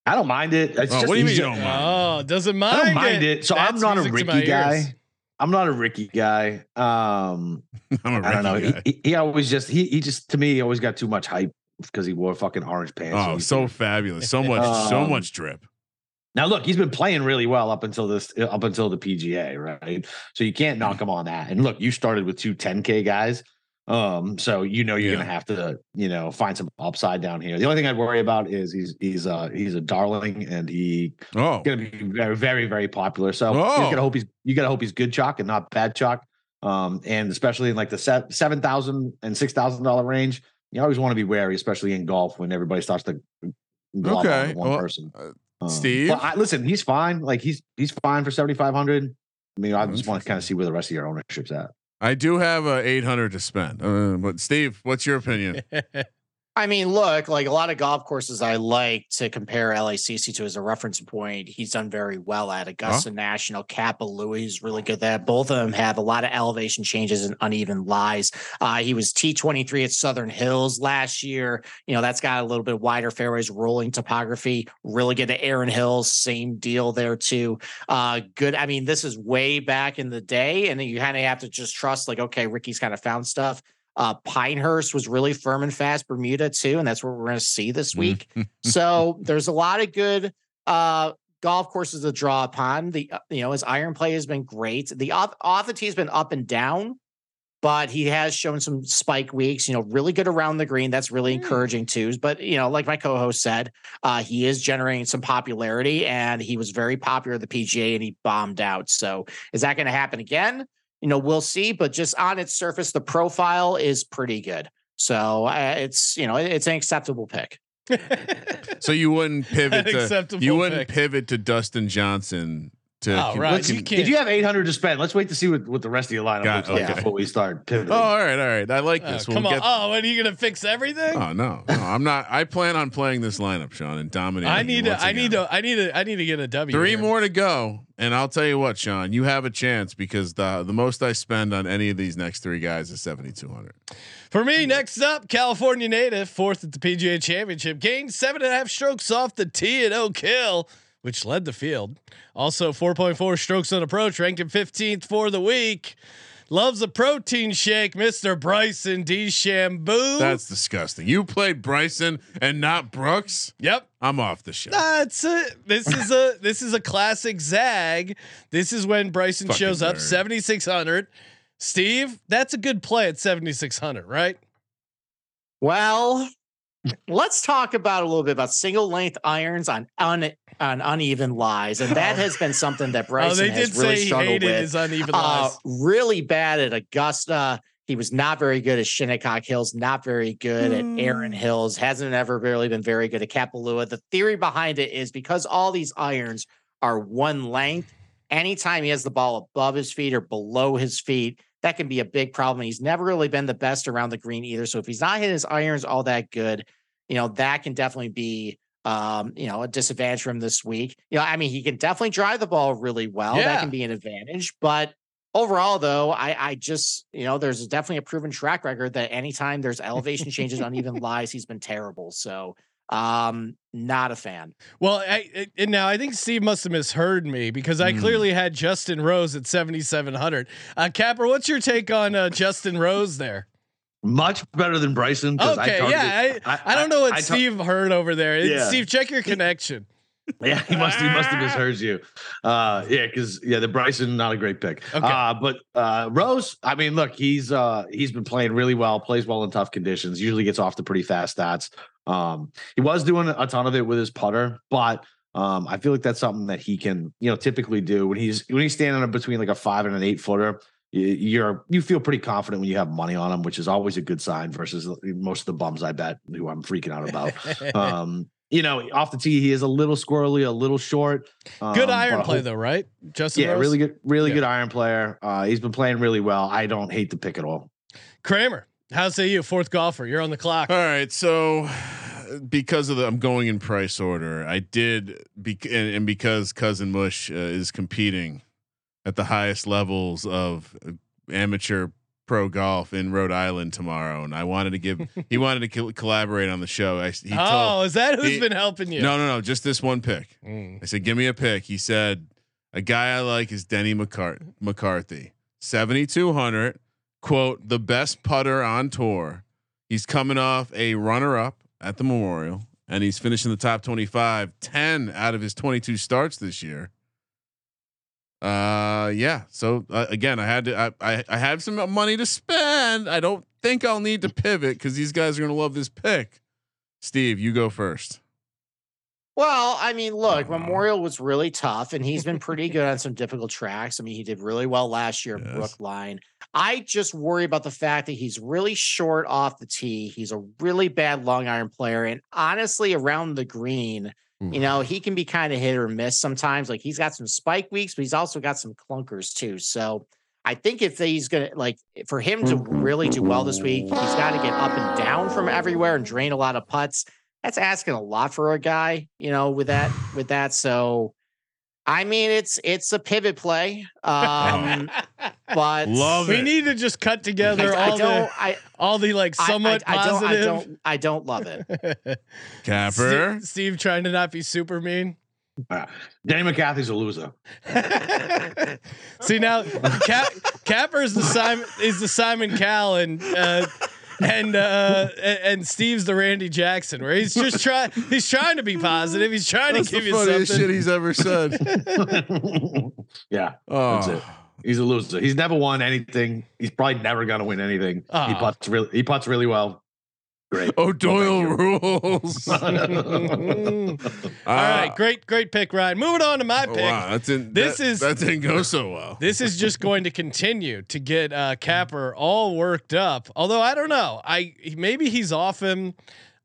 I don't mind it. It's Oh, just what do you mean you don't mind? Oh, doesn't mind. I don't mind it. So I'm not a music to Rickie ears. guy. I'm not a Rickie guy. Um, I'm a I don't know. He, guy. he, he always just he he just to me he always got too much hype because he wore fucking orange pants. Oh, He- so fabulous! So much, so Um, much drip. now look, he's been playing really well up until this up until the PGA, right? So you can't knock him on that. And look, you started with two 10k guys. Um, so you know you're Yeah. gonna have to, you know, find some upside down here. The only thing I'd worry about is he's he's uh he's a darling and he Oh, gonna be very, very, very popular. So Oh. you gotta hope he's you gotta hope he's good chalk and not bad chalk. Um, and especially in like the se- seven thousand and six thousand dollar range, you always want to be wary, especially in golf when everybody starts to Okay, onto one well, person. uh, Um, Steve? but I, listen, he's fine. Like he's he's fine for seventy five hundred. I mean, I just want to kind of see where the rest of your ownership's at. I do have a 800 to spend. Uh, but Steve, what's your opinion? I mean, look, like a lot of golf courses I like to compare LACC to as a reference point. He's done very well at Augusta National, Kapalua. He's really good there. Both of them have a lot of elevation changes and uneven lies. Uh, he was T23 at Southern Hills last year. You know, that's got a little bit wider fairways, rolling topography. Really good at Erin Hills. Same deal there, too. Uh, good. I mean, this is way back in the day. And then you kind of have to just trust, like, okay, Rickie's kind of found stuff. Uh, Pinehurst was really firm and fast. Bermuda too, and that's what we're going to see this week. so there's a lot of good uh, golf courses to draw upon. The uh, you know his iron play has been great. The off off the tee has been up and down, but he has shown some spike weeks. You know, really good around the green. That's really encouraging too. But you know, like my co-host said, uh, he is generating some popularity, and he was very popular at the PGA, and he bombed out. So is that going to happen again? You know, we'll see. But just on its surface, the profile is pretty good. So uh, it's you know it's an acceptable pick. so you wouldn't pivot to you wouldn't pick. pivot to Dustin Johnson to Oh, con- right. con- You can't- If you have eight hundred to spend, let's wait to see what, what the rest of your lineup Got- looks like okay. before we start oh, pivoting. Oh, all right, all right. I like Oh, this. come we'll on. get. Oh, what are you gonna fix everything? Oh no, no, I'm not. I plan on playing this lineup, Sean, and dominating. I need to. once I need to. I need to. I need to get a W. Three here. more to go, and I'll tell you what, Sean, you have a chance because the the most I spend on any of these next three guys is seventy two hundred. For me, next up, California native, fourth at the PGA Championship, gained seven and a half strokes off the tee at Oak Hill, which led the field. Also, 4.4 strokes on approach, ranked him 15th for the week. Loves a protein shake, Mr. Bryson D. DeChambeau. That's disgusting. You played Bryson and not Brooks. yep. I'm off the show. That's it. This is a this is a classic zag. This is when Bryson Fucking shows up 7600. Steve, that's a good play at 7600, right? Well, let's talk about a little bit about single length irons on un, on uneven lies, and that has been something that Bryson oh, has really struggled with. his uneven Uh, lies. really bad at Augusta. He was not very good at Shinnecock Hills, not very good at Erin Hmm. Hills, hasn't ever really been very good at Kapalua. The theory behind it is because all these irons are one length, anytime he has the ball above his feet or below his feet, that can be a big problem. He's never really been the best around the green either. So if he's not hitting his irons all that good, you know, that can definitely be um, you know, a disadvantage for him this week. You know, I mean, he can definitely drive the ball really well. Yeah. That can be an advantage. But overall, though, I I just, you know, there's definitely a proven track record that anytime there's elevation changes, uneven lies, he's been terrible. So um, not a fan. Well, I, I- and now I think Steve must have misheard me because I clearly had Justin Rose at 7,700. Uh, Capper, what's your take on uh, Justin Rose there? Much better than Bryson. Okay, targeted- yeah, I, I, don't know what I tar- Steve heard over there. Yeah. Steve, check your connection. Yeah, he must he must have misheard you. Uh yeah, because yeah, the Bryson not a great pick. Okay. Uh but uh Rose, I mean, look, he's uh he's been playing really well, plays well in tough conditions, usually gets off to pretty fast stats. Um he was doing a ton of it with his putter, but um I feel like that's something that he can, you know, typically do when he's when he's standing between like a five and an eight footer. you- You're you feel pretty confident when you have money on him, which is always a good sign versus most of the bums I bet who I'm freaking out about. um, you know, off the tee, he is a little squirrely, a little short. Good um, iron play hope- though, right? Justin Yeah, Rose? really good, really Yeah. good iron player. Uh, he's been playing really well. I don't hate the pick at all. Kramer, how say you? Fourth golfer. You're on the clock. All right, so because of the I'm going in price order, I did bec- and, and because cousin Mush uh, is competing at the highest levels of uh, amateur pro golf in Rhode Island tomorrow, and I wanted to give he wanted to col- collaborate on the show. I, he oh, told is that who's he- been helping you? no, no, no, just this one pick. Mm. I said, give me a pick. He said, a guy I like is Denny McCart- McCarthy, 7,200, quote, the best putter on tour. He's coming off a runner up at the Memorial and he's finishing the top 25, 10 out of his 22 starts this year. Uh, yeah. So uh, again, I had to, I, I, I have some money to spend. I don't think I'll need to pivot because these guys are going to love this pick. Steve, you go first. Well, I mean, look. Memorial was really tough, and he's been pretty good on some difficult tracks. I mean, he did really well last year at Yes. Brookline. I just worry about the fact that he's really short off the tee. He's a really bad long iron player. And honestly, around the green, you hmm. know, he can be kind of hit or miss sometimes. Like he's got some spike weeks, but he's also got some clunkers too. So I think if he's gonna like for him to really do well this week, he's got to get up and down from everywhere and drain a lot of putts. That's asking a lot for a guy, you know, with that with that. So I mean, it's it's a pivot play. Um, but Love we it. need to just cut together I, I all don't. the I, all the like I- somewhat I, I, don't. I don't. I don't love it. Capper. Steve, Steve trying to not be super mean. Uh, Danny McCarthy's a loser. See now, Cap, Capper is the Simon is the Simon Cowell and uh, and uh, and and Steve's the Randy Jackson, where he's just trying he's trying to be positive. He's trying That's to give the you funniest something. shit he's ever said. yeah, Oh, that's it. He's a loser. He's never won anything. He's probably never going to win anything. He puts really. He puts really well. Great. Oh, Doyle you. rules. All right, great great pick, Ryan. Moving on to my Oh, pick. wow, that didn't. This that, is- that didn't go so well. This is just going to continue to get uh, Capper all worked up. Although I don't know, I maybe he's off him.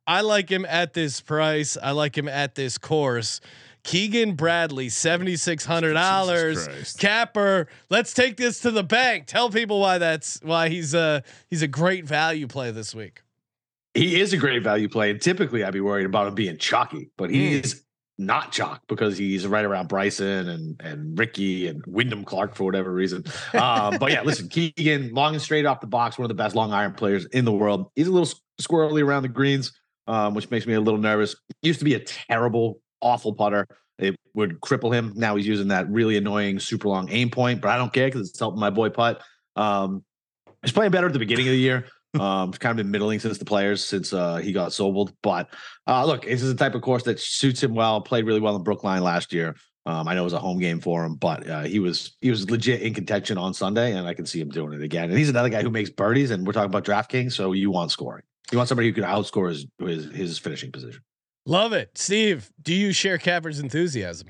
I like him at this price. I like him at this course. Keegan Bradley, seventy six hundred dollars. Capper, let's take this to the bank. Tell people why that's why he's a he's a great value play this week. He is a great value play, and typically I'd be worried about him being chalky, but he Hmm. is not chalk because he's right around Bryson and and Rickie and Wyndham Clark for whatever reason. Um, but yeah, listen, Keegan, long and straight off the box, one of the best long iron players in the world. He's a little squirrely around the greens, um, which makes me a little nervous. Used to be a terrible, awful putter. It would cripple him. Now he's using that really annoying super long aim point, but I don't care because it's helping my boy putt. Um, he's playing better at the beginning of the year. Um, kind of been middling since the players since uh, he got sold. But uh, look, this is the type of course that suits him well. Played really well in Brookline last year. Um, I know it was a home game for him, but uh, he was he was legit in contention on Sunday, and I can see him doing it again. And he's another guy who makes birdies, and we're talking about DraftKings, so you want scoring. You want somebody who can outscore his his, his finishing position. Love it, Steve. Do you share Capper's enthusiasm?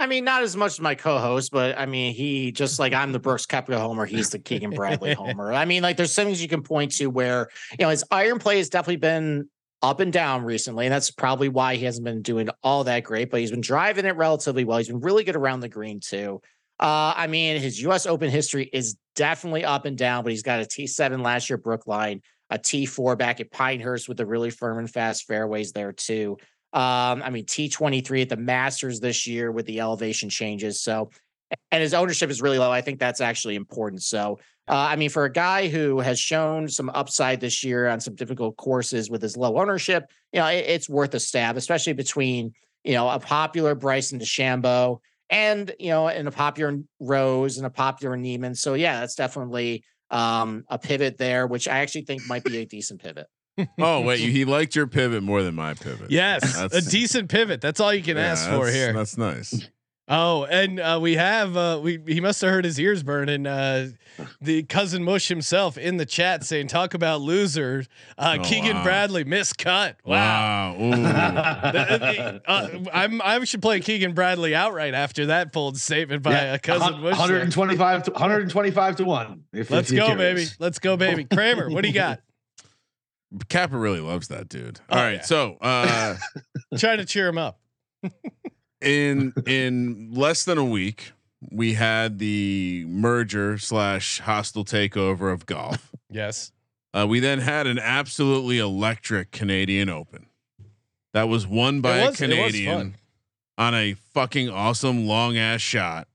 I mean, not as much as my co-host, but I mean, he just like I'm the Brooks Koepka homer, he's the Keegan Bradley homer. I mean, like there's some things you can point to where you know his iron play has definitely been up and down recently, and that's probably why he hasn't been doing all that great. But he's been driving it relatively well. He's been really good around the green too. Uh, I mean, his U.S. Open history is definitely up and down, but he's got a T7 last year, Brookline, a T4 back at Pinehurst with the really firm and fast fairways there too. Um, I mean, T23 at the Masters this year with the elevation changes. So, and his ownership is really low. I think that's actually important. So, uh, I mean, for a guy who has shown some upside this year on some difficult courses with his low ownership, you know, it- it's worth a stab, especially between, you know, a popular Bryson DeChambeau and, you know, and a popular Rose and a popular Niemann. So, yeah, that's definitely um, a pivot there, which I actually think might be a decent pivot. Oh wait, you, he liked your pivot more than my pivot. Yes, a decent pivot. That's all you can Yeah, ask for here. That's nice. Oh, and uh, we have uh, we he must have heard his ears burning. Uh, the cousin Mush himself in the chat saying, "Talk about losers." Uh, Oh, Keegan wow. Bradley miscut. Wow. Wow. Uh, I'm I should play Keegan Bradley outright after that bold statement by a cousin Mush. 125 to 125 to one. If, Let's if go, curious. baby. Let's go, baby. Kramer, what do you got? Capper really loves that dude. Oh, All right, yeah. so uh, Trying to cheer him up. in in less than a week, we had the merger slash hostile takeover of golf. Yes. Uh, we then had an absolutely electric Canadian Open that was won by a was- was Canadian on a fucking awesome long ass shot.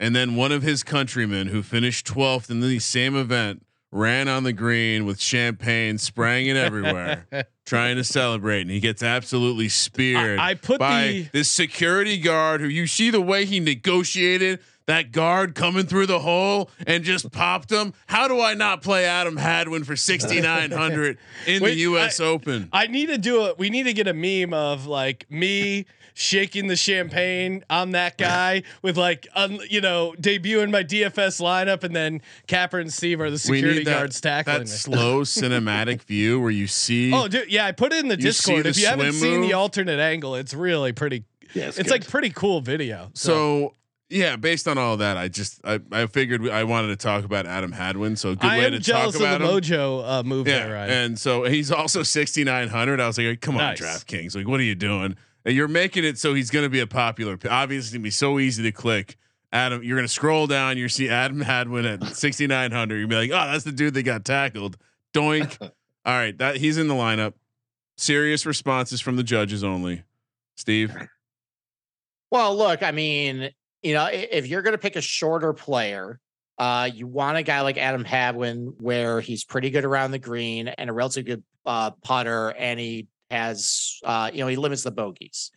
And then one of his countrymen who finished 12th in the same event ran on the green with champagne spraying it everywhere, trying to celebrate. And he gets absolutely speared I, I put by the this security guard who you see the way he negotiated that guard coming through the hole and just popped him. How do I not play Adam Hadwin for 6,900 in Wait, the US I- Open? I need to do it. We need to get a meme of like me shaking the champagne. I'm that guy with like, un, you know, debuting my DFS lineup, and then Capper and Steve are the security need that, guards tackling that me. slow cinematic view where you see. Oh, dude, yeah, I put it in the Discord. the If you haven't swim seen the alternate angle, it's really pretty. Yeah, It's, good. like pretty cool video. so Yeah, based on all that, I just I, I figured we- I wanted to talk about Adam Hadwin. So a good I way am to jealous talk of about the him. Mojo uh, move Yeah, there, Ryan. and so he's also sixty nine hundred. I was like, come on, Nice. DraftKings, like what are you doing? And you're making it so he's going to be a popular. Obviously, it's gonna be so easy to click. Adam, you're going to scroll down. You see Adam Hadwin at sixty nine hundred. You'll be like, oh, that's the dude that got tackled. Doink. all right, that he's in the lineup. Serious responses from the judges only. Steve. Well, look, I mean, you know, if you're going to pick a shorter player, uh, you want a guy like Adam Hadwin, where he's pretty good around the green and a relatively good uh, putter, and he has, uh, you know, he limits the bogeys.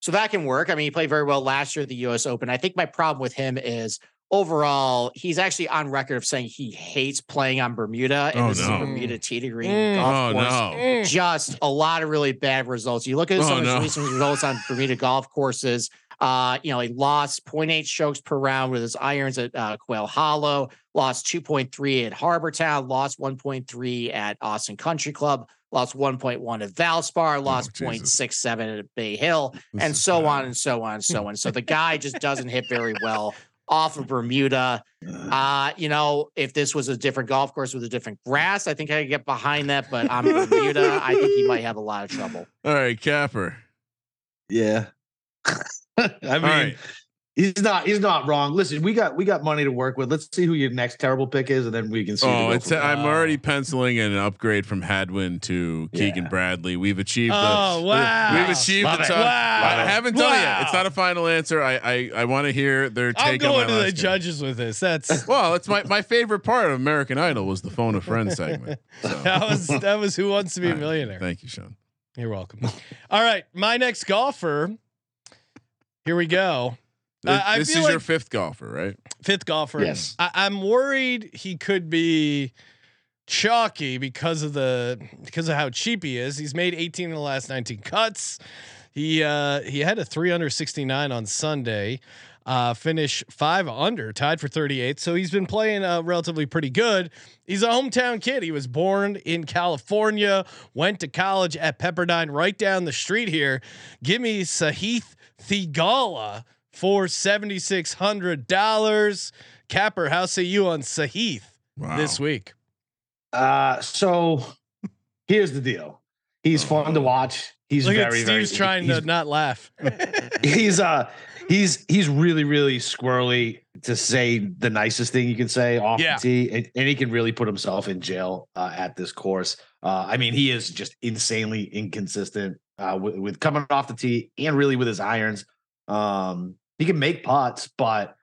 So that can work. I mean, he played very well last year at the U.S. Open. I think my problem with him is overall, he's actually on record of saying he hates playing on Bermuda, and Oh, this is no. Bermuda tee to green Mm. golf Oh course no. just a lot of really bad results. You look at some Oh, of his no. recent results on Bermuda golf courses. Uh, you know, he lost 0.8 strokes per round with his irons at uh, Quail Hollow, lost 2.3 at Harbour Town, lost 1.3 at Austin Country Club, lost 1.1 at Valspar, lost Oh, 0.67 at Bay Hill, This and so bad. on and so on and so on. So the guy just doesn't hit very well off of Bermuda. Uh, you know, if this was a different golf course with a different grass, I think I could get behind that. But on Bermuda, I think he might have a lot of trouble. All right, Capper. Yeah. I mean, All right. He's not he's not wrong. Listen, we got we got money to work with. Let's see who your next terrible pick is, and then we can see. Oh, it's there. I'm already penciling an upgrade from Hadwin to Keegan Yeah. Bradley. We've achieved Oh, the wow. we've achieved Love the top. Wow. I haven't done it yet. It's not a final answer. I I, I want to hear their take I'm on going to the game. judges with this. That's Well, it's my, my favorite part of American Idol was the phone a friend segment. So, that was that was Who Wants to Be a right. Millionaire. Thank you, Sean. You're welcome. All right, my next golfer. Here we go. This, I this feel is your fifth golfer, right? Fifth golfer. Yes. I, I'm worried he could be chalky because of the because of how cheap he is. He's made 18 in the last 19 cuts. He uh he had a 369 on Sunday. Uh finish 5 under, tied for 38. So he's been playing uh relatively pretty good. He's a hometown kid. He was born in California, went to college at Pepperdine right down the street here. Give me Sahith Theegala for $7600. Capper, how say you on Sahith Wow. this week? Uh, so here's the deal. He's fun to watch. He's Look very, at very. Trying he's, to not laugh. He's uh, he's he's really, really squirrely to say the nicest thing you can say off Yeah. the tee, and, and he can really put himself in jail uh, at this course. Uh, I mean, he is just insanely inconsistent uh, with, with coming off the tee and really with his irons. Um, he can make pots, but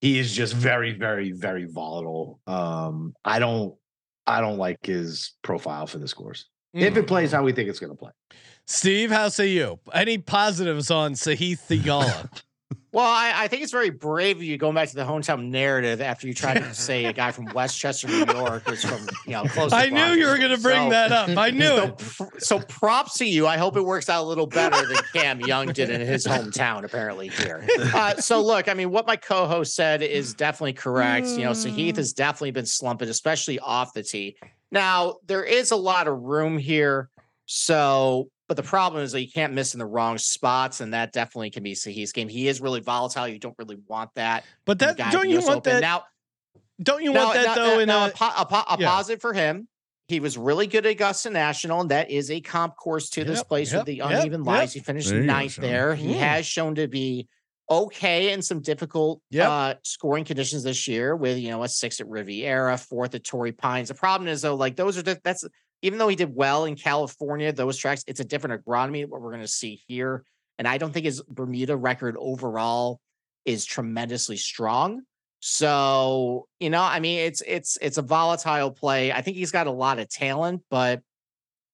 he is just very, very, very volatile. Um, I don't, I don't like his profile for this course. If Mm. it plays how we think it's going to play, Steve, how say you? Any positives on Sahith Theegala? Well, I, I think it's very brave of you going back to the hometown narrative after you tried to say a guy from Westchester, New York, was from you know close. to I knew you were going to bring So- that up. I knew So, it. so props to you. I hope it works out a little better than Cam Young did in his hometown, apparently here. Uh, so look, I mean, what my co-host said is definitely correct. You know, Sahith has definitely been slumping, especially off the tee. Now there is a lot of room here. So, but the problem is that you can't miss in the wrong spots, and that definitely can be Sahith's game. He is really volatile. You don't really want that. But that guy at don't you want Open. that? now? don't you Now- want that now- though? now- in now a, a, a, a yeah. positive for him. He was really good at Augusta National, and that is a comp course to this place yep, with the uneven yep. lies. He finished There ninth there. He Mm. has shown to be okay in some difficult Yep. uh, scoring conditions this year, with you know a six at Riviera, fourth at Torrey Pines. The problem is though, like those are the, that's even though he did well in California, those tracks, it's a different agronomy what we're going to see here. And I don't think his Bermuda record overall is tremendously strong. So, you know, I mean, it's it's it's a volatile play. I think he's got a lot of talent, but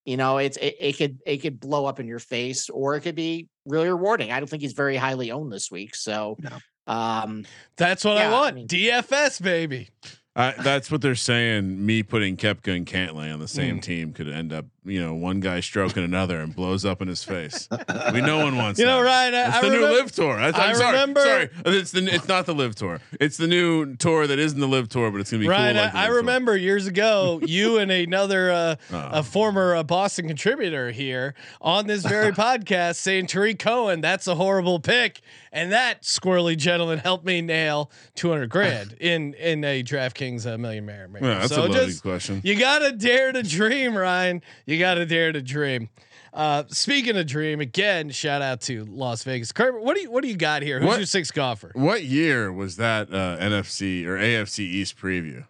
you know, it's it, it could it could blow up in your face or it could be really rewarding. I don't think he's very highly owned this week. So No. um that's what I Yeah, I want. mean- DFS baby. I, that's what they're saying. Me putting Koepka and Cantlay on the same Mm. team could end up you know one guy stroking another and blows up in his face. we no one wants. You know. Ryan, I- It's I the new LIV Tour. I sorry, remember- Sorry, it's the it's not the LIV Tour. It's the new tour that isn't the LIV Tour, but it's gonna be Ryan, cool. Like I, I LIV Tour. remember years ago, you and another uh, Oh. a former uh, Boston contributor here on this very podcast saying Tarik Cohen, that's a horrible pick, and that squirrely gentleman helped me nail two hundred grand in in a DraftKings uh, Million Mayor. Yeah, that's so a loaded just question. you gotta dare to dream, Ryan. You gotta dare to dream. Uh, speaking of dream, again, shout out to Las Vegas. Kurt, what do you what do you got here? Who's What- your sixth golfer? What year was that uh, NFC or AFC East preview?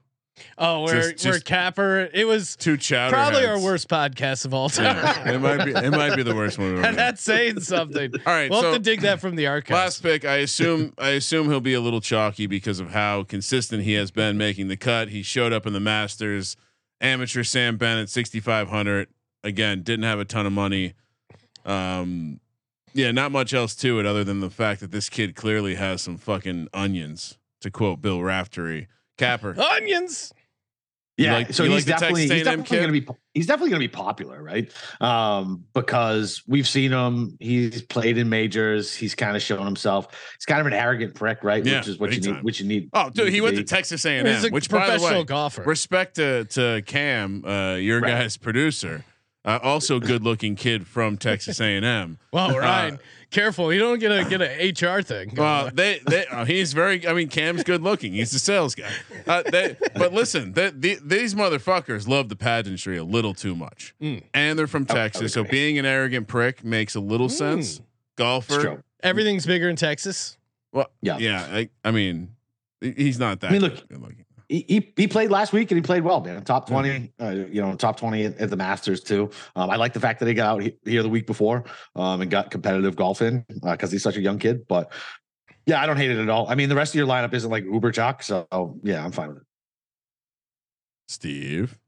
Oh, where Just- where just Capper? It was Two chowder. probably our worst podcast of all time. Yeah, it might be. It might be the worst one. Ever and that's saying something. All right, we'll so- have to dig that from the archives. Last pick, I assume I assume he'll be a little chalky because of how consistent he has been making the cut. He showed up in the Masters, amateur Sam Bennett, sixty five hundred. Again, didn't have a ton of money. Um, yeah, not much else to it other than the fact that this kid clearly has some fucking onions. To quote Bill Raftery, Capper. Onions. You Yeah, like- so he's like definitely he's definitely kid? going to be he's definitely going to be popular, right? Um, because we've seen him. He's played in majors. He's kind of shown himself. He's kind of an arrogant prick, right? Yeah, which is what you big need. Which you need. Oh, dude, need he went to. Texas A and M, a M, which by the professional way, golfer. respect to to Cam, uh, your Right. guy's producer, uh, also good looking kid from Texas A and M. Well, Ryan, careful. You don't get a get a HR thing. Well, they, they, uh, he's very. I mean, Cam's good looking. He's a sales guy. Uh, they, but listen, they, the, these motherfuckers love the pageantry a little too much, Mm. and they're from Texas, so being an arrogant prick makes a little sense. It's Golfer. Everything's bigger in Texas. well, Yeah. yeah. I, I mean, he's not that. I mean, look, looking. He, he he played last week and he played well, man. Top twenty, uh, you know, top twenty at, at the Masters too. Um, I like the fact that he got out he- here the week before um, and got competitive golf in because he's such a young kid. But yeah, I don't hate it at all. I mean, the rest of your lineup isn't like uber chalk, so yeah, I'm fine with it. Steve.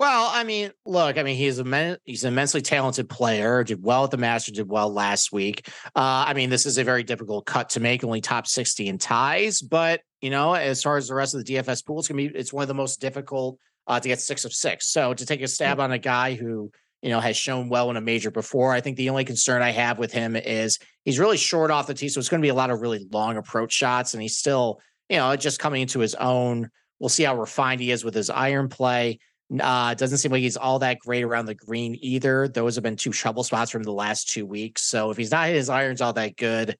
Well, I mean, look, I mean, he's a men- he's an immensely talented player. Did well at the Masters. Did well last week. Uh, I mean, this is a very difficult cut to make. Only top sixty in ties, but you know, as far as the rest of the DFS pool, it's gonna be it's one of the most difficult uh, to get six of six. So to take a stab on a guy who you know has shown well in a major before, I think the only concern I have with him is he's really short off the tee, so it's going to be a lot of really long approach shots, and he's still you know just coming into his own. We'll see how refined he is with his iron play. Uh, doesn't seem like he's all that great around the green either. Those have been two trouble spots for him the last two weeks. So if he's not his irons all that good,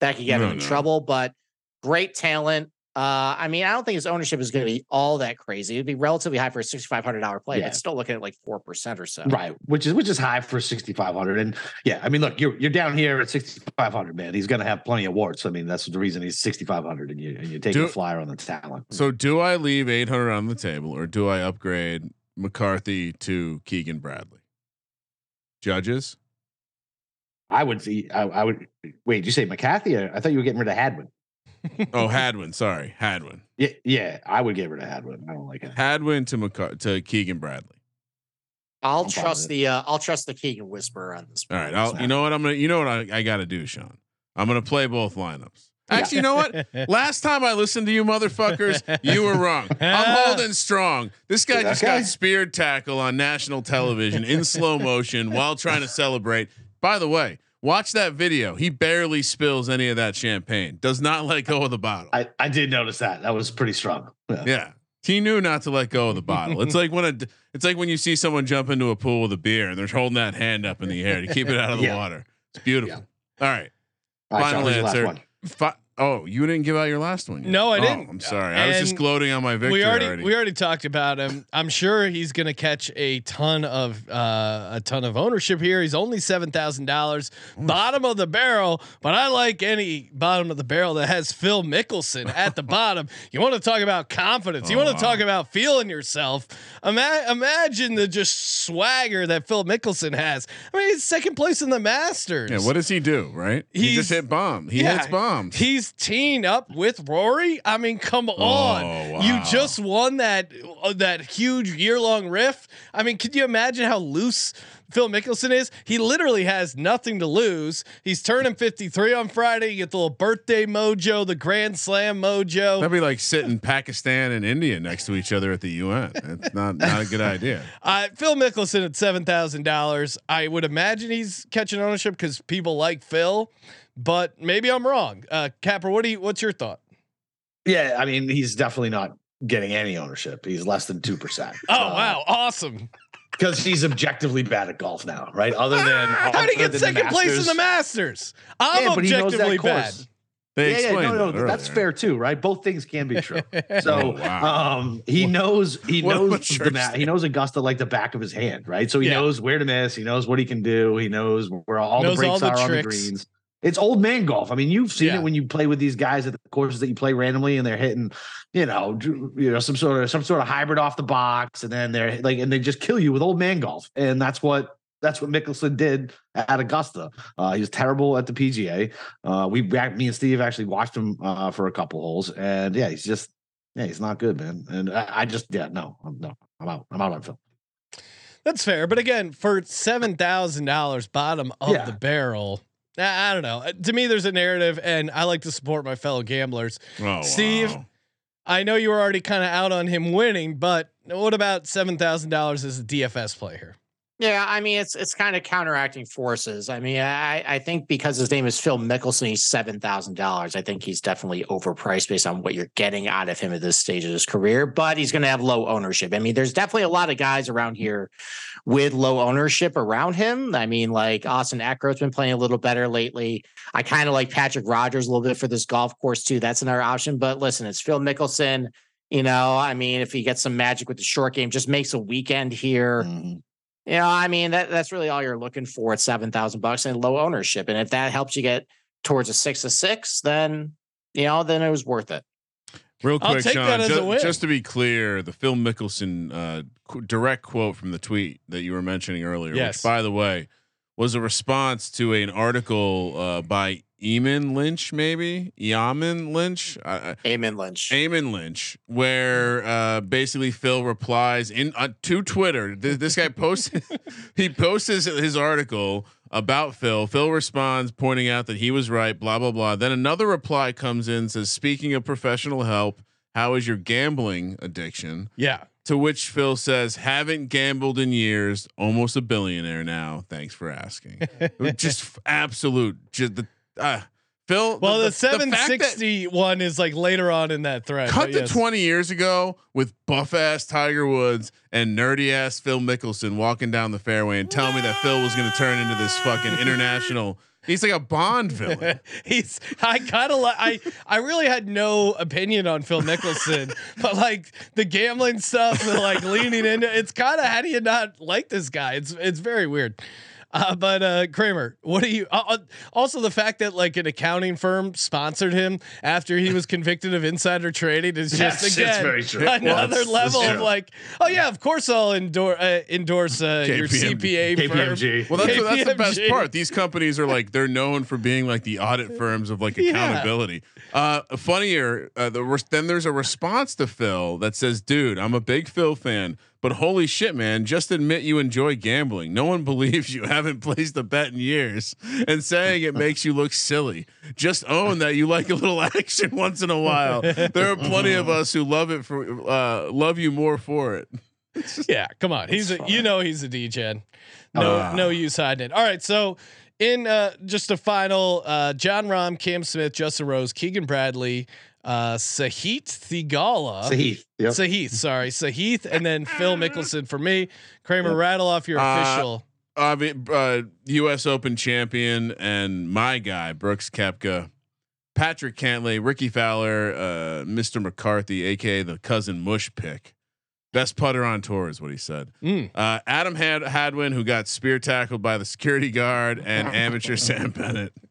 that could get No, him in no. trouble. But great talent. Uh, I mean, I don't think his ownership is going to be all that crazy. It'd be relatively high for a sixty-five hundred dollar play, Yeah. but still looking at like four percent or so. Right, which is which is high for 6500 and yeah, I mean look, you're you're down here at 6500 man. He's going to have plenty of warts. I mean, that's the reason he's 6500 and you and you take Do- a flyer on the talent. So do I leave 800 on the table or do I upgrade McCarthy to Keegan Bradley? Judges? I would see I, I would wait, did you say McCarthy? I thought you were getting rid of Hadwin. Oh, Hadwin. Sorry, Hadwin. Yeah, yeah, I would get rid of Hadwin. I don't like it. Hadwin to McCar- to Keegan Bradley. I'll I'm trust the uh, I'll trust the Keegan whisperer on this. All right. I'll, you know what I'm gonna. You know what I, I got to do, Sean. I'm gonna play both lineups. Actually, you know what? Last time I listened to you motherfuckers, you were wrong. I'm holding strong. This guy just Okay. got speared tackle on national television in slow motion while trying to celebrate. By the way, watch that video. He barely spills any of that champagne. Does not let go of the bottle. I, I did notice that. That was pretty strong. Yeah. Yeah. He knew not to let go of the bottle. It's like when a it's like when you see someone jump into a pool with a beer and they're holding that hand up in the air to keep it out of the Yeah. water. It's beautiful. All right. All right, Final answer. Fi- oh, you didn't give out your last one. Yet. No, I Oh, didn't. I'm sorry. I was just gloating on my victory we already, already. we already talked about him. I'm sure he's going to catch a ton of uh, a ton of ownership here. He's only seven thousand dollars, bottom of the barrel. But I like any bottom of the barrel that has Phil Mickelson at the bottom. You want to talk about confidence? You Oh, want to wow. talk about feeling yourself? Ima- imagine the just swagger that Phil Mickelson has. I mean, he's second place in the Masters. yeah. What does he do? Right? he just hit bomb. He Yeah, hits bombs. He's teamed up with Rory. I mean, come on. Oh, You just won that uh, that huge year long riff. I mean, could you imagine how loose Phil Mickelson is? He literally has nothing to lose. He's turning 53 on Friday. You get the little birthday mojo, the Grand Slam mojo. That'd be like sitting Pakistan and India next to each other at the UN. It's not not a good idea. Uh, Phil Mickelson at seven thousand dollars. I would imagine he's catching ownership because people like Phil, but maybe I'm wrong. Uh, Capper, what do you? What's your thought? Yeah, I mean, he's definitely not getting any ownership. He's less than two percent. Oh wow, awesome! Because he's objectively bad at golf now, right? Other than How did he get than second place in the Masters? I'm Yeah, but he knows that objectively bad. They yeah, yeah, no, no, that that's fair too, right? Both things can be true. So, Oh, wow. um, he knows he What knows mature the ma- he knows Augusta like the back of his hand, right? So he Yeah. knows where to miss. He knows what he can do. He knows where all Knows the breaks all the are on the greens. It's old man golf. I mean, you've seen Yeah. it when you play with these guys at the courses that you play randomly, and they're hitting, you know, you know, some sort of some sort of hybrid off the box, and then they're like, and they just kill you with old man golf, and that's what that's what Mickelson did at Augusta. Uh, he was terrible at the PGA. Uh, we back, me and Steve actually watched him uh, for a couple holes, and yeah, he's just yeah, he's not good, man. And I, I just yeah, no, I'm no, I'm out. I'm out on Phil. That's fair, but again, for seven thousand dollars, bottom of Yeah. the barrel. I don't know. Uh, To me, there's a narrative, and I like to support my fellow gamblers. Oh, Steve, wow. I know you were already kind of out on him winning, but what about seven thousand dollars as a DFS play here? Yeah, I mean it's it's kind of counteracting forces. I mean, I I think because his name is Phil Mickelson, he's seven thousand dollars. I think he's definitely overpriced based on what you're getting out of him at this stage of his career. But he's going to have low ownership. I mean, there's definitely a lot of guys around here with low ownership around him. I mean, like Austin Eckroat's been playing a little better lately. I kind of like Patrick Rodgers a little bit for this golf course too. That's another option. But listen, it's Phil Mickelson. You know, I mean, if he gets some magic with the short game, just makes a weekend here. Mhm. You know, I mean that that's really all you're looking for at seven thousand bucks and low ownership. And if that helps you get towards a six of six, then you know, then it was worth it. Real I'll quick, take Sean, that as a win. just to be clear, the Phil Mickelson uh, qu- direct quote from the tweet that you were mentioning earlier, Yes. which, by the way, was a response to an article uh, by Eamon Lynch, maybe Eamon Lynch, uh, Amen Lynch. Eamon Lynch, where uh, basically Phil replies in uh, to Twitter. Th- this guy posted, he posts his, his article about Phil. Phil responds, pointing out that he was right. Blah blah blah. Then another reply comes in, says, "Speaking of professional help, how is your gambling addiction?" Yeah, To which Phil says, "Haven't gambled in years. Almost a billionaire now. Thanks for asking." just absolute. Just the uh, Phil. well, the, fact that- seven sixty one is like later on in that thread. Cut to yes. 20 years ago with buff ass Tiger Woods and nerdy ass Phil Mickelson walking down the fairway and telling me that Phil was going to turn into this fucking international. He's like a Bond villain. He's I kind of like I I really had no opinion on Phil Nicholson, but like the gambling stuff, the like leaning into it's kind of how do you not like this guy? It's it's very weird. Uh, but uh, Kramer, what do you? Uh, uh, also, the fact that like an accounting firm sponsored him after he was convicted of insider trading is just Yes, it's again very true. another Well, level that's of like, oh yeah, of course I'll endorse uh, endorse uh, your KPMG. CPA firm. Well, that's, that's the best part. These companies are like they're known for being like the audit firms of like Yeah. Uh, funnier, uh, the res- then there's a response to Phil that says, "Dude, I'm a big Phil fan, but holy shit, man, just admit you enjoy gambling. No one believes you haven't placed a bet in years, and saying it makes you look silly. Just own that you like a little action once in a while. There are plenty of us who love it for uh, love you more for it. Yeah, come on. He's a, you know he's a degen. No Ah. no use hiding it. All right, so in uh just a final uh Jon Rahm, Cam Smith, Justin Rose, Keegan Bradley, uh Sahith Theegala. Sahith. Yep. Sahith, sorry. Sahith and then Phil Mickelson for me. Kramer, rattle off your Uh, official. uh, uh, U.S. Open champion and my guy Brooks Koepka, Patrick Cantlay, Rickie Fowler, uh, Mr. McCarthy, aka the cousin Mush pick, best putter on tour is what he said. Mm. Uh, Adam Had- Hadwin, who got spear tackled by the security guard, and amateur Sam Bennett.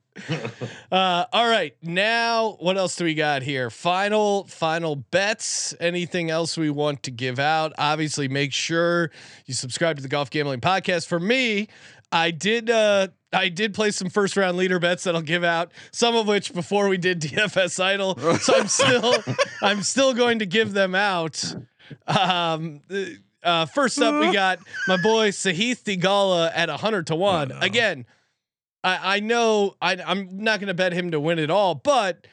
Uh, all right, now what else do we got here? Final, final bets. Anything else we want to give out? Obviously, make sure you subscribe to the Golf Gambling Podcast. For me, I did. Uh, I did play some first round leader bets that I'll give out. Some of which before we did DFS Idol, so I'm still, I'm still going to give them out. Um, uh, first up, we got my boy Sahith Theegala at hundred to one. no. Again, I, I know I, I'm not going to bet him to win it all, but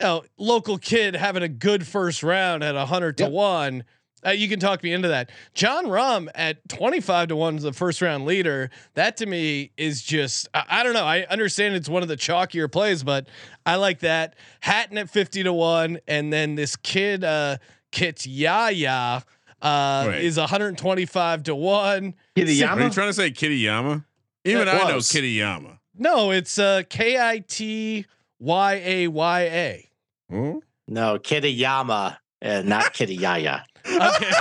you know, local kid having a good first round at hundred to Yep. one. Uh, you can talk me into that. Jon Rahm at 25 to 1 is the first round leader. That to me is just, I, I don't know. I understand it's one of the chalkier plays, but I like that. Hatton at 50 to 1. And then this kid, uh, Kit Yaya, uh, Wait. is 125 to 1. Are you trying to say Kittyama? Even I know was. Kittyama. No, it's uh, K I T Y A Y A. Hmm? No, Kitayama, uh, not Kitayaya. Okay.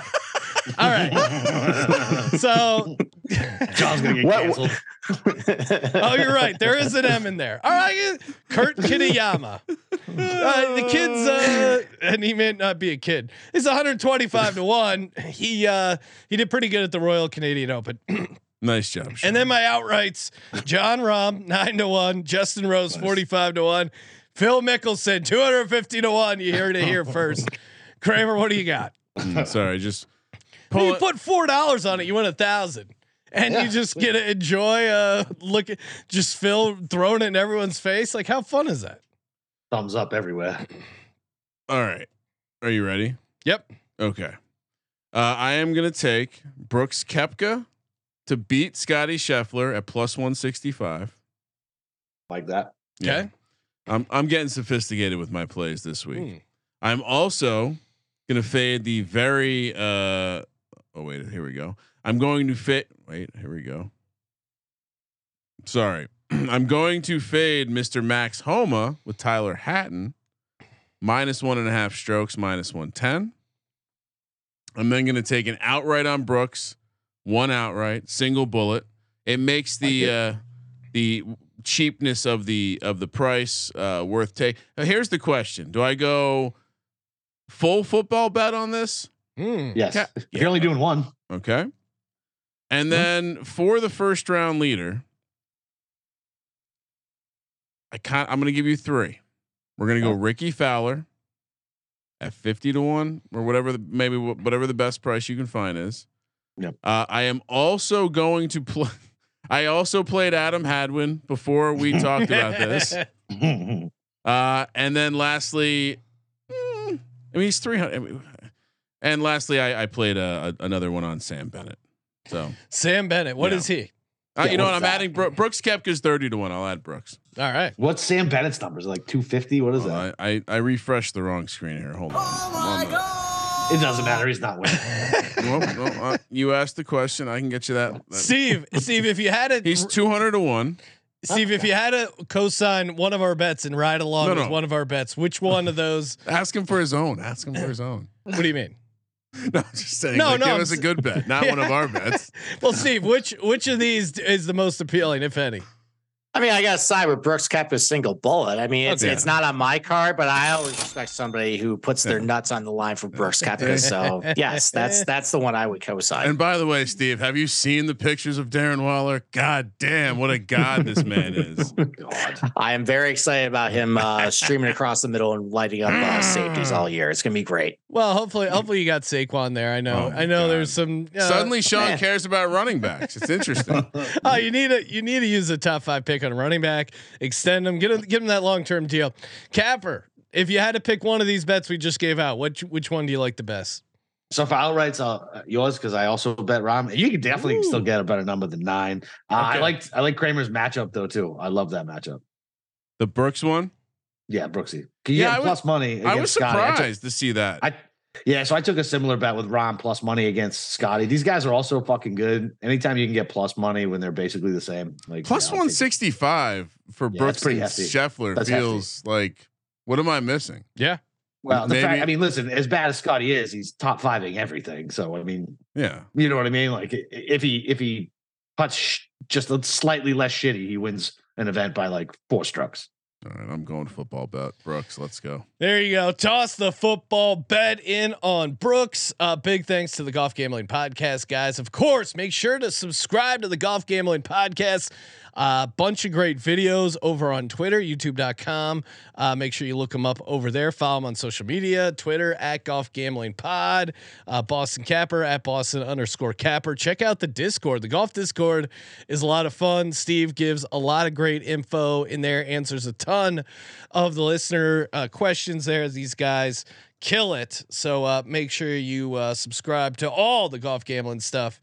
All right. So, John's gonna get What- canceled. oh, you're right. There is an M in there. All right, Kurt Kitayama. Uh, the kid's, uh, and he may not be a kid. He's 125 to one. He uh, he did pretty good at the Royal Canadian Open. Nice job. Sean. and then my outrights: Jon Rahm nine to one, Justin Rose 45 to one, Phil Mickelson 250 to one. You heard it here first. Kramer, what do you got? Mm, sorry, just When pull you it. put four dollars on it, you win a thousand. And you just get to enjoy uh look at just Phil throwing it in everyone's face. Like how fun is that? Thumbs up everywhere. All right. Are you ready? Yep. Okay. Uh, I am gonna take Brooks Koepka to beat Scottie Scheffler at plus one sixty five. Like that. Okay. I'm I'm getting sophisticated with my plays this week. Hmm. I'm also gonna fade the very uh oh wait, here we go. I'm going to fit wait, here we go. Sorry. I'm going to fade Mr. Max Homa with Tyrrell Hatton, minus one and a half strokes, minus 110. I'm then gonna take an outright on Brooks, one outright, single bullet. It makes the uh the cheapness of the of the price uh worth take. Now, here's the question. Do I go full football bet on this? Hmm. Yes. Yeah. You're only doing one, Okay. And then for the first round leader, I can't I'm gonna give you three. We're gonna go Rickie Fowler at 50 to 1 or whatever the maybe whatever the best price you can find is. Yep. Uh, I am also going to play I also played Adam Hadwin before we talked about this. Uh, and then lastly, mm, I mean he's three hundred. And lastly, I, I played a, a- another one on Sam Bennett. So Sam Bennett. What Yeah. is he? uh, Yeah, you know what? I'm that? adding Bro- Brooks Koepka's thirty to one. I'll add Brooks. All right. What's Sam Bennett's numbers? Like 250? What is that? I, I I refreshed the wrong screen here. Hold on. One minute. It doesn't matter. He's not winning. Well, well, uh, you asked the question. I can get you that. that- Steve, Steve, if you had it. He's two hundred to one. Steve, if you had to co-sign one of our bets and ride along No, with one of our bets, which one of those? Ask him for his own. Ask him for his own. What do you mean? No, I'm just saying. No, like, no, give I'm us a good bet, not one of our bets. Well, Steve, which which of these is the most appealing, if any? I mean, I got to side with Brooks Koepka's single bullet. I mean, it's Okay. it's not on my card, but I always respect somebody who puts their nuts on the line for Brooks Kepka. So yes, that's that's the one I would co-sign. And by the way, Steve, have you seen the pictures of Darren Waller? God damn, what a god this man is. I am very excited about him uh, streaming across the middle and lighting up uh, safeties all year. It's gonna be great. Well, hopefully, hopefully you got Saquon there. I know, Oh, I know. God. There's some uh, Suddenly, Sean man. cares about running backs. It's interesting. Oh, you need a you need to use a top five pick on a running back, extend them, get him give him that long term deal. Capper, if you had to pick one of these bets we just gave out, which which one do you like the best? So for outrights, uh, yours because I also bet Rahm. You can definitely Ooh. still get a better number than nine. Uh, I like I like Kramer's matchup though too. I love that matchup. The Brooks one. Yeah, Brooksy. You Yeah, get was- plus money. I was against Scottie. I took- surprised to see that. I yeah, so I took a similar bet with Rahm plus money against Scottie. These guys are also fucking good. Anytime you can get plus money when they're basically the same, like Plus yeah, I'll take it. 165 for Yeah, Brooks that's and hefty. Scheffler That's feels like what am I missing? Yeah, Well, the fact, I mean, listen, as bad as Scottie is, he's top fiving everything. So I mean, Yeah. you know what I mean? Like if he if he puts sh- just a slightly less shitty, he wins an event by like four strokes. All right, I'm going football bet. Brooks, let's go. there you go. Toss the football bet in on Brooks. Uh, big thanks to the Golf Gambling Podcast guys. Of course, make sure to subscribe to the Golf Gambling Podcast A bunch of great videos over on Twitter, YouTube.com. Uh, make sure you look them up over there. Follow them on social media, Twitter at Golf Gambling Pod, uh, Boston Capper at Boston underscore Capper. Check out the Discord. The Golf Discord is a lot of fun. Steve gives a lot of great info in there, answers a ton of the listener uh, questions there. These guys kill it. So uh, make sure you uh, subscribe to all the golf gambling stuff.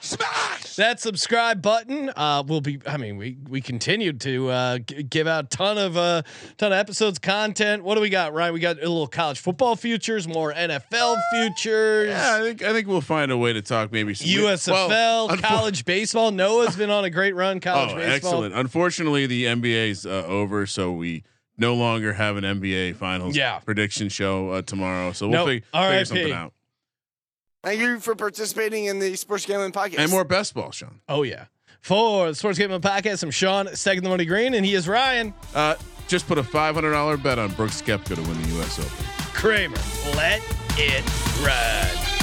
Smash that subscribe button. Uh, will be. I mean, we we continue to uh, g- give out ton of uh, ton of episodes, content. What do we got? Right, we got a little college football futures, more NFL futures. Yeah, I think I think we'll find a way to talk maybe some USFL, well, unfo- college baseball. Noah's been on a great run. College Oh, baseball. excellent! Unfortunately, the NBA's uh, over, so we no longer have an NBA Finals Yeah. prediction show uh, tomorrow. So we'll Nope. fig- figure something out. Thank you for participating in the Sports Gambling Podcast. And more best ball, Sean. Oh yeah. For the Sports Gambling Podcast, I'm Sean, second the money green, and he is Ryan Uh, just put a five hundred dollar bet on Brooks Koepka to win the U.S. Open. Kramer. Let it ride.